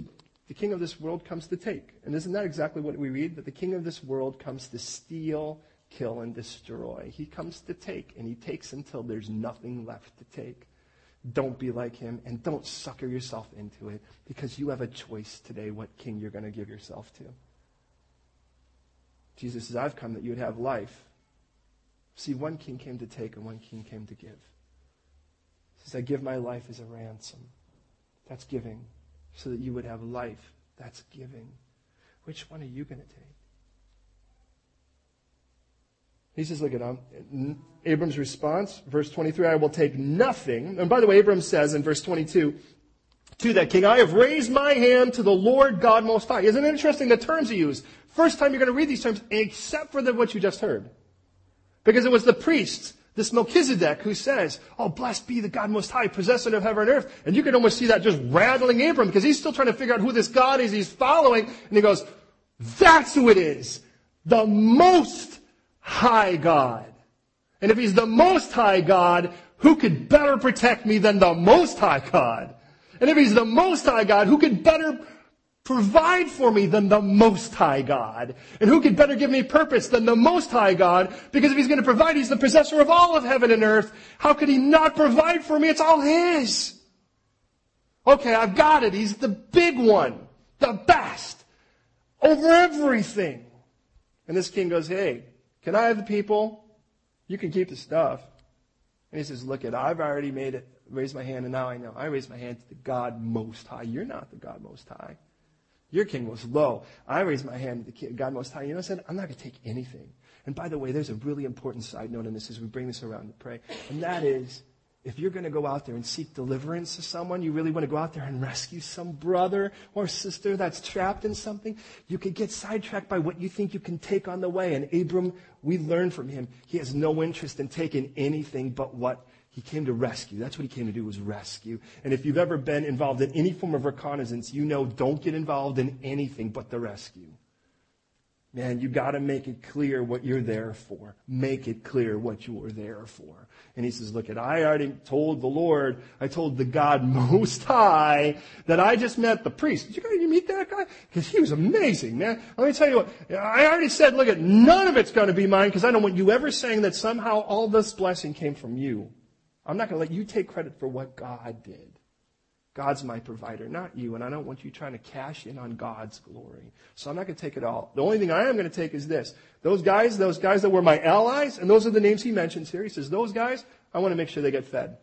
the king of this world comes to take. And isn't that exactly what we read? That the king of this world comes to steal, kill, and destroy. He comes to take, and he takes until there's nothing left to take. Don't be like him and don't sucker yourself into it because you have a choice today what king you're going to give yourself to. Jesus says, I've come that you would have life. See, one king came to take and one king came to give. He says, I give my life as a ransom. That's giving. So that you would have life. That's giving. Which one are you going to take? He says, look at um, Abram's response, verse 23, I will take nothing. And by the way, Abram says in verse 22, to that king, I have raised my hand to the Lord God Most High. Isn't it interesting the terms he used? First time you're going to read these terms, except for the, what you just heard. Because it was the priest, this Melchizedek, who says, Oh, blessed be the God Most High, possessor of heaven and earth. And you can almost see that just rattling Abram because he's still trying to figure out who this God is he's following. And he goes, That's who it is. The Most high God. And if he's the most high God, who could better protect me than the most high God? And if he's the most high God, who could better provide for me than the most high God? And who could better give me purpose than the most high God? Because if he's going to provide, he's the possessor of all of heaven and earth. How could he not provide for me? It's all his. Okay, I've got it. He's the big one, the best, over everything. And this king goes, hey, can I have the people? You can keep the stuff. And he says, look it, I've already made it, raised my hand, and now I know. I raised my hand to the God most high. You're not the God most high. Your king was low. I raised my hand to the God most high. You know, I said, I'm not going to take anything. And by the way, there's a really important side note in this as we bring this around to pray. And that is, if you're going to go out there and seek deliverance to someone, you really want to go out there and rescue some brother or sister that's trapped in something, you could get sidetracked by what you think you can take on the way. And Abram, we learned from him, he has no interest in taking anything but what he came to rescue. That's what he came to do was rescue. And if you've ever been involved in any form of reconnaissance, you know don't get involved in anything but the rescue. Man, you got to make it clear what you're there for. Make it clear what you were there for. And he says, look, at I already told the Lord, I told the God Most High that I just met the priest. Did you guys meet that guy? Because he was amazing, man. Let me tell you what, I already said, look, at none of it's to be mine because I don't want you ever saying that somehow all this blessing came from you. I'm not to let you take credit for what God did. God's my provider, not you, and I don't want you trying to cash in on God's glory. So I'm not going to take it all. The only thing I am going to take is this. Those guys, those guys that were my allies, and those are the names he mentions here. He says, those guys, I want to make sure they get fed.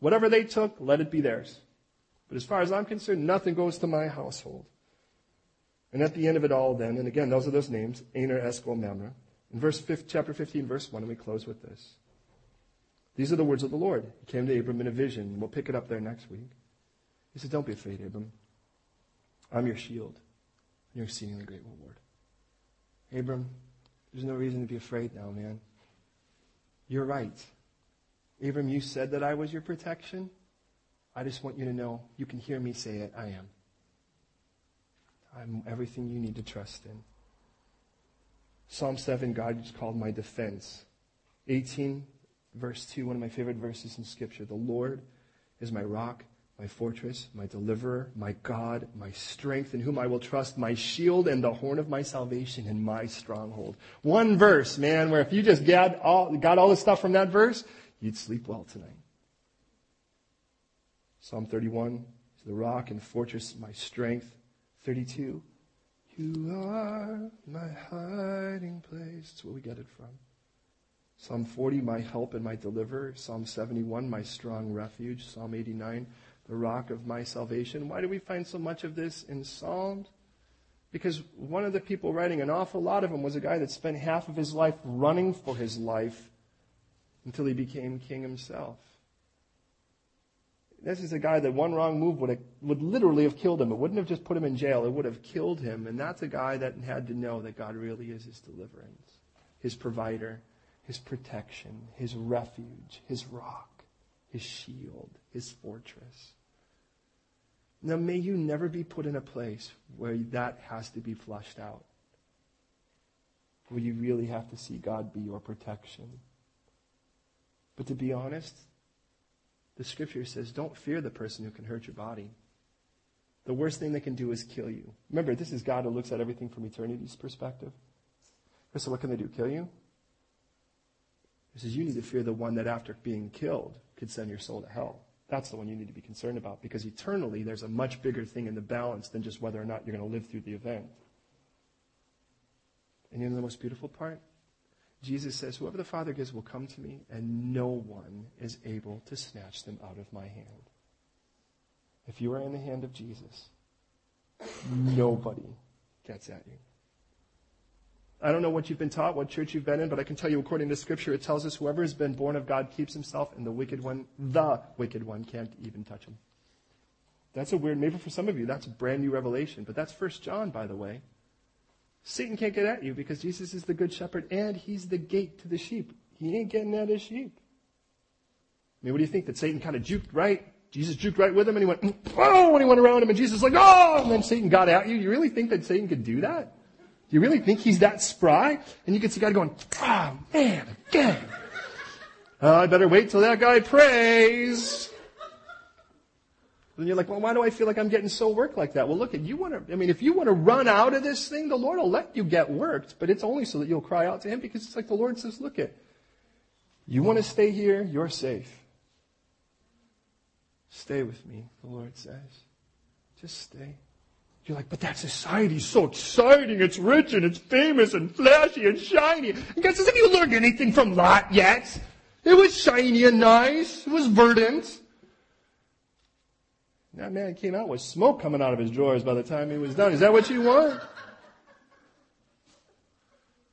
Whatever they took, let it be theirs. But as far as I'm concerned, nothing goes to my household. And at the end of it all then, and again, those are those names, Aner, Eshcol, Mamre. In verse 5, chapter 15, verse 1, and we close with this. These are the words of the Lord. He came to Abram in a vision. We'll pick it up there next week. He said, Don't be afraid, Abram. I'm your shield, and your exceedingly great reward. Abram, there's no reason to be afraid now, man. You're right. Abram, you said that I was your protection. I just want you to know, you can hear me say it, I am. I'm everything you need to trust in. Psalm 7, God is called my defense. 18, verse 2, one of my favorite verses in Scripture. The Lord is my rock my fortress, my deliverer, my God, my strength, in whom I will trust, my shield and the horn of my salvation and my stronghold. One verse, man, where if you just got all, got all the stuff from that verse, you'd sleep well tonight. Psalm 31 is the rock and fortress, my strength. 32, you are my hiding place. That's where we get it from. Psalm 40, my help and my deliverer. Psalm 71, my strong refuge. Psalm 89, the rock of my salvation. Why do we find so much of this in Psalms? Because one of the people writing, an awful lot of them, was a guy that spent half of his life running for his life until he became king himself. This is a guy that one wrong move would, have, would literally have killed him. It wouldn't have just put him in jail. It would have killed him. And that's a guy that had to know that God really is his deliverance, his provider, his protection, his refuge, his rock, his shield, his fortress. Now, may you never be put in a place where that has to be flushed out. Where you really have to see God be your protection. But to be honest, the scripture says don't fear the person who can hurt your body. The worst thing they can do is kill you. Remember, this is God who looks at everything from eternity's perspective. So what can they do? Kill you? He says you need to fear the one that after being killed could send your soul to hell. That's the one you need to be concerned about because eternally there's a much bigger thing in the balance than just whether or not you're going to live through the event. And you know the most beautiful part? Jesus says, Whoever the Father gives will come to me, and no one is able to snatch them out of my hand. If you are in the hand of Jesus, nobody gets at you. I don't know what you've been taught, what church you've been in, but I can tell you according to scripture, it tells us whoever has been born of God keeps himself and the wicked one, the wicked one can't even touch him. That's a weird, maybe for some of you, that's a brand new revelation, but that's first John, by the way. Satan can't get at you because Jesus is the good shepherd and he's the gate to the sheep. He ain't getting at his sheep. I mean, what do you think? That Satan kind of juked right? Jesus juked right with him and he went, oh, when he went around him and Jesus was like, oh, and then Satan got at you. You really think that Satan could do that? Do you really think he's that spry? And you can see God going, oh man, again. Uh, I better wait till that guy prays. And you're like, well, why do I feel like I'm getting so worked like that? Well, look, if you want to, I mean, if you want to run out of this thing, the Lord will let you get worked, but it's only so that you'll cry out to Him because it's like the Lord says, look it, you want to stay here, you're safe. Stay with me, the Lord says. Just stay. You're like, but that society's so exciting. It's rich and it's famous and flashy and shiny. And God says, have you learned anything from Lot yet? It was shiny and nice. It was verdant. That man came out with smoke coming out of his drawers by the time he was done. Is that what you want?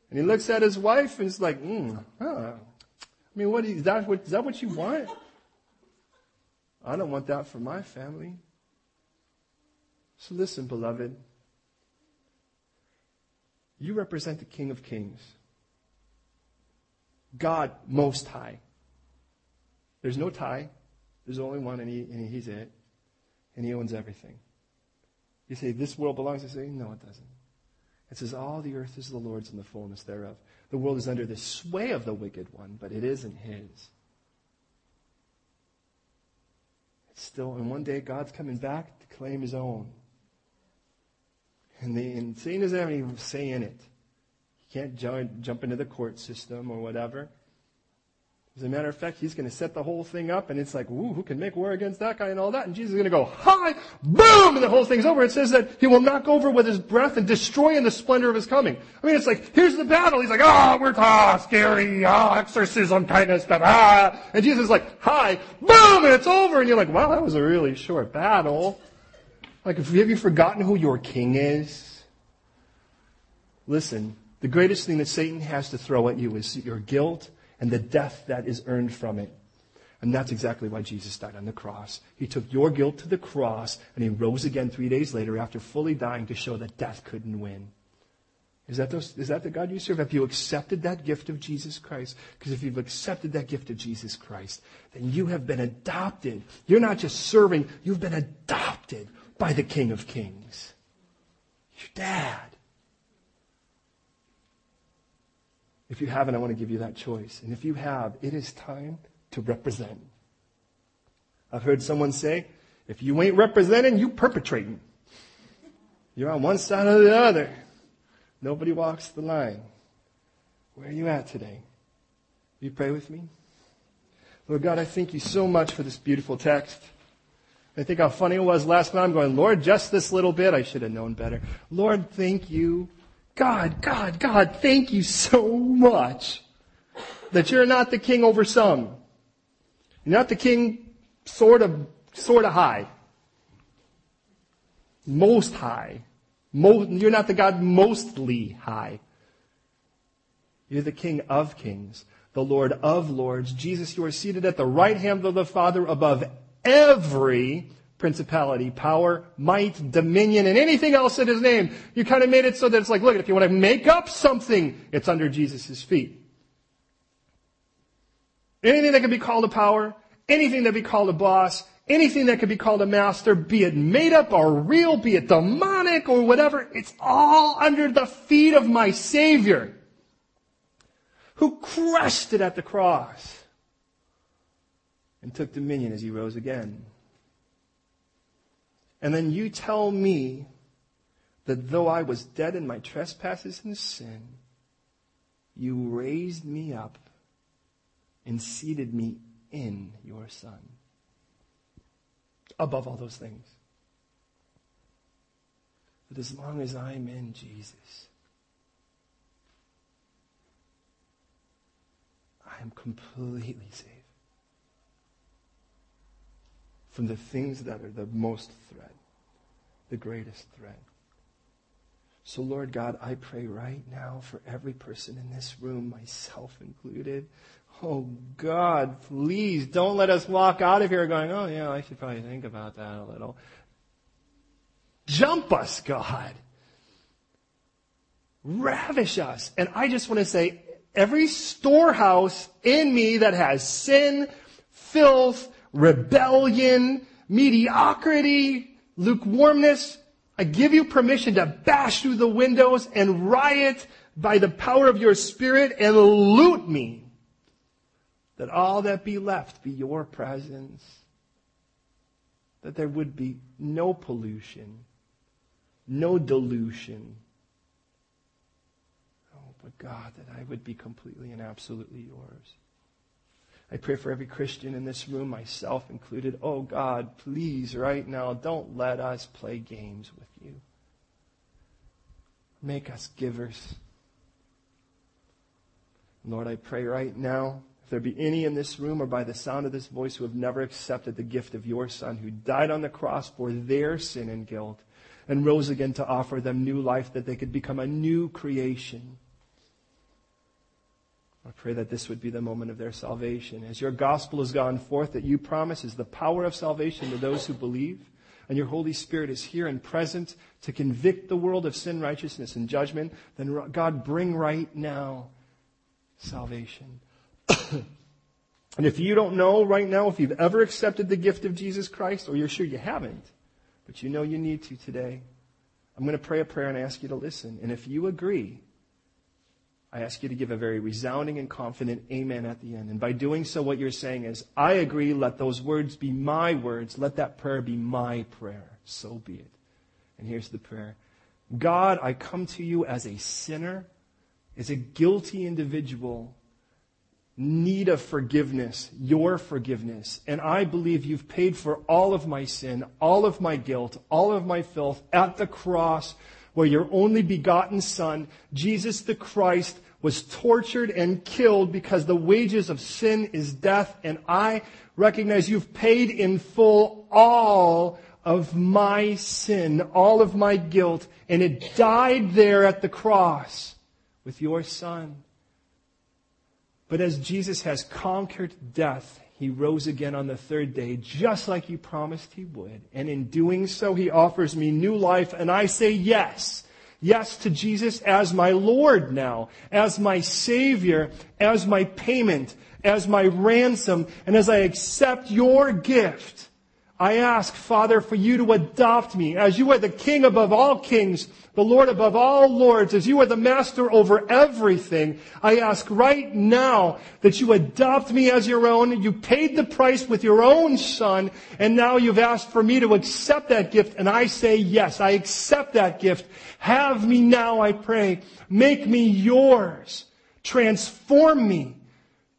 And he looks at his wife and he's like, hmm, huh. I mean, what is that? What, is that what you want? I don't want that for my family. So listen, beloved. You represent the King of Kings. God Most High. There's no tie. There's only one, and, he, and He's it. And He owns everything. You say, this world belongs to say, no, it doesn't. It says, all the earth is the Lord's and the fullness thereof. The world is under the sway of the wicked one, but it isn't His. Still, and one day God's coming back to claim His own. And, the, and Satan doesn't have any say in it. He can't join, jump into the court system or whatever. As a matter of fact, he's going to set the whole thing up, and it's like, ooh, who can make war against that guy and all that? And Jesus is going to go, hi, boom, and the whole thing's over. It says that he will knock over with his breath and destroy in the splendor of his coming. I mean, it's like, here's the battle. He's like, ah, oh, we're ah, scary, ah, exorcism kind of stuff, ah. And Jesus is like, hi, boom, and it's over. And you're like, wow, that was a really short battle. Like, have you forgotten who your king is? Listen, the greatest thing that Satan has to throw at you is your guilt and the death that is earned from it. And that's exactly why Jesus died on the cross. He took your guilt to the cross and he rose again three days later after fully dying to show that death couldn't win. Is that, those, is that the God you serve? Have you accepted that gift of Jesus Christ? Because if you've accepted that gift of Jesus Christ, then you have been adopted. You're not just serving, you've been adopted by the King of Kings. Your dad. If you haven't, I want to give you that choice. And if you have, it is time to represent. I've heard someone say, if you ain't representing, you perpetrating. You're on one side or the other. Nobody walks the line. Where are you at today? Will you pray with me? Lord God, I thank you so much for this beautiful text. I think how funny it was last night. I'm going, Lord, just this little bit. I should have known better. Lord, thank you. God, God, God, thank you so much that you're not the king over some. You're not the king sort of, sort of high. Most high. Most, you're not the God mostly high. You're the king of kings, the Lord of lords. Jesus, you are seated at the right hand of the Father above every principality, power, might, dominion, and anything else in his name. You kind of made it so that it's like, look, if you want to make up something, it's under Jesus' feet. Anything that can be called a power, anything that can be called a boss, anything that can be called a master, be it made up or real, be it demonic or whatever, it's all under the feet of my Savior who crushed it at the cross and took dominion as he rose again. And then you tell me that though I was dead in my trespasses and sin, you raised me up and seated me in your Son. Above all those things. That as long as I'm in Jesus, I am completely safe from the things that are the most threat, the greatest threat. So, Lord God, I pray right now for every person in this room, myself included. Oh God, please don't let us walk out of here going, oh yeah, I should probably think about that a little. Jump us, God. Ravish us. And I just want to say, every storehouse in me that has sin, filth, rebellion, mediocrity, lukewarmness. I give you permission to bash through the windows and riot by the power of your spirit and loot me. That all that be left be your presence. that there would be no pollution, no dilution. Oh, but God, that I would be completely and absolutely yours. I pray for every Christian in this room, myself included. Oh God, please, right now, don't let us play games with you. Make us givers. Lord, I pray right now, if there be any in this room or by the sound of this voice who have never accepted the gift of your Son, who died on the cross for their sin and guilt, and rose again to offer them new life, that they could become a new creation. I pray that this would be the moment of their salvation. As your gospel has gone forth, that you promise is the power of salvation to those who believe, and your Holy Spirit is here and present to convict the world of sin, righteousness, and judgment, then God, bring right now salvation. and if you don't know right now if you've ever accepted the gift of Jesus Christ, or you're sure you haven't, but you know you need to today, I'm going to pray a prayer and ask you to listen. And if you agree, I ask you to give a very resounding and confident amen at the end. And by doing so, what you're saying is, I agree, let those words be my words. Let that prayer be my prayer. So be it. And here's the prayer. God, I come to you as a sinner, as a guilty individual, need of forgiveness, your forgiveness. And I believe you've paid for all of my sin, all of my guilt, all of my filth at the cross where your only begotten son, Jesus the Christ, was tortured and killed because the wages of sin is death. And I recognize you've paid in full all of my sin, all of my guilt. And it died there at the cross with your son. But as Jesus has conquered death, he rose again on the third day, just like you promised he would. And in doing so, he offers me new life. And I say yes yes to Jesus as my Lord now, as my Savior, as my payment, as my ransom, and as I accept your gift I ask, Father, for you to adopt me as you are the King above all kings, the Lord above all lords, as you are the master over everything. I ask right now that you adopt me as your own. You paid the price with your own son, and now you've asked for me to accept that gift, and I say yes, I accept that gift. Have me now, I pray. Make me yours. Transform me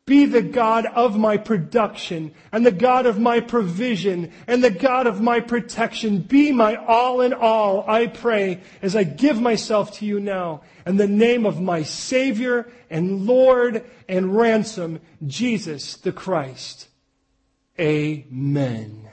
be the God of my production and the God of my provision and the God of my protection. Be my all in all, I pray, as I give myself to you now. In the name of my Savior and Lord and ransom, Jesus the Christ. Amen.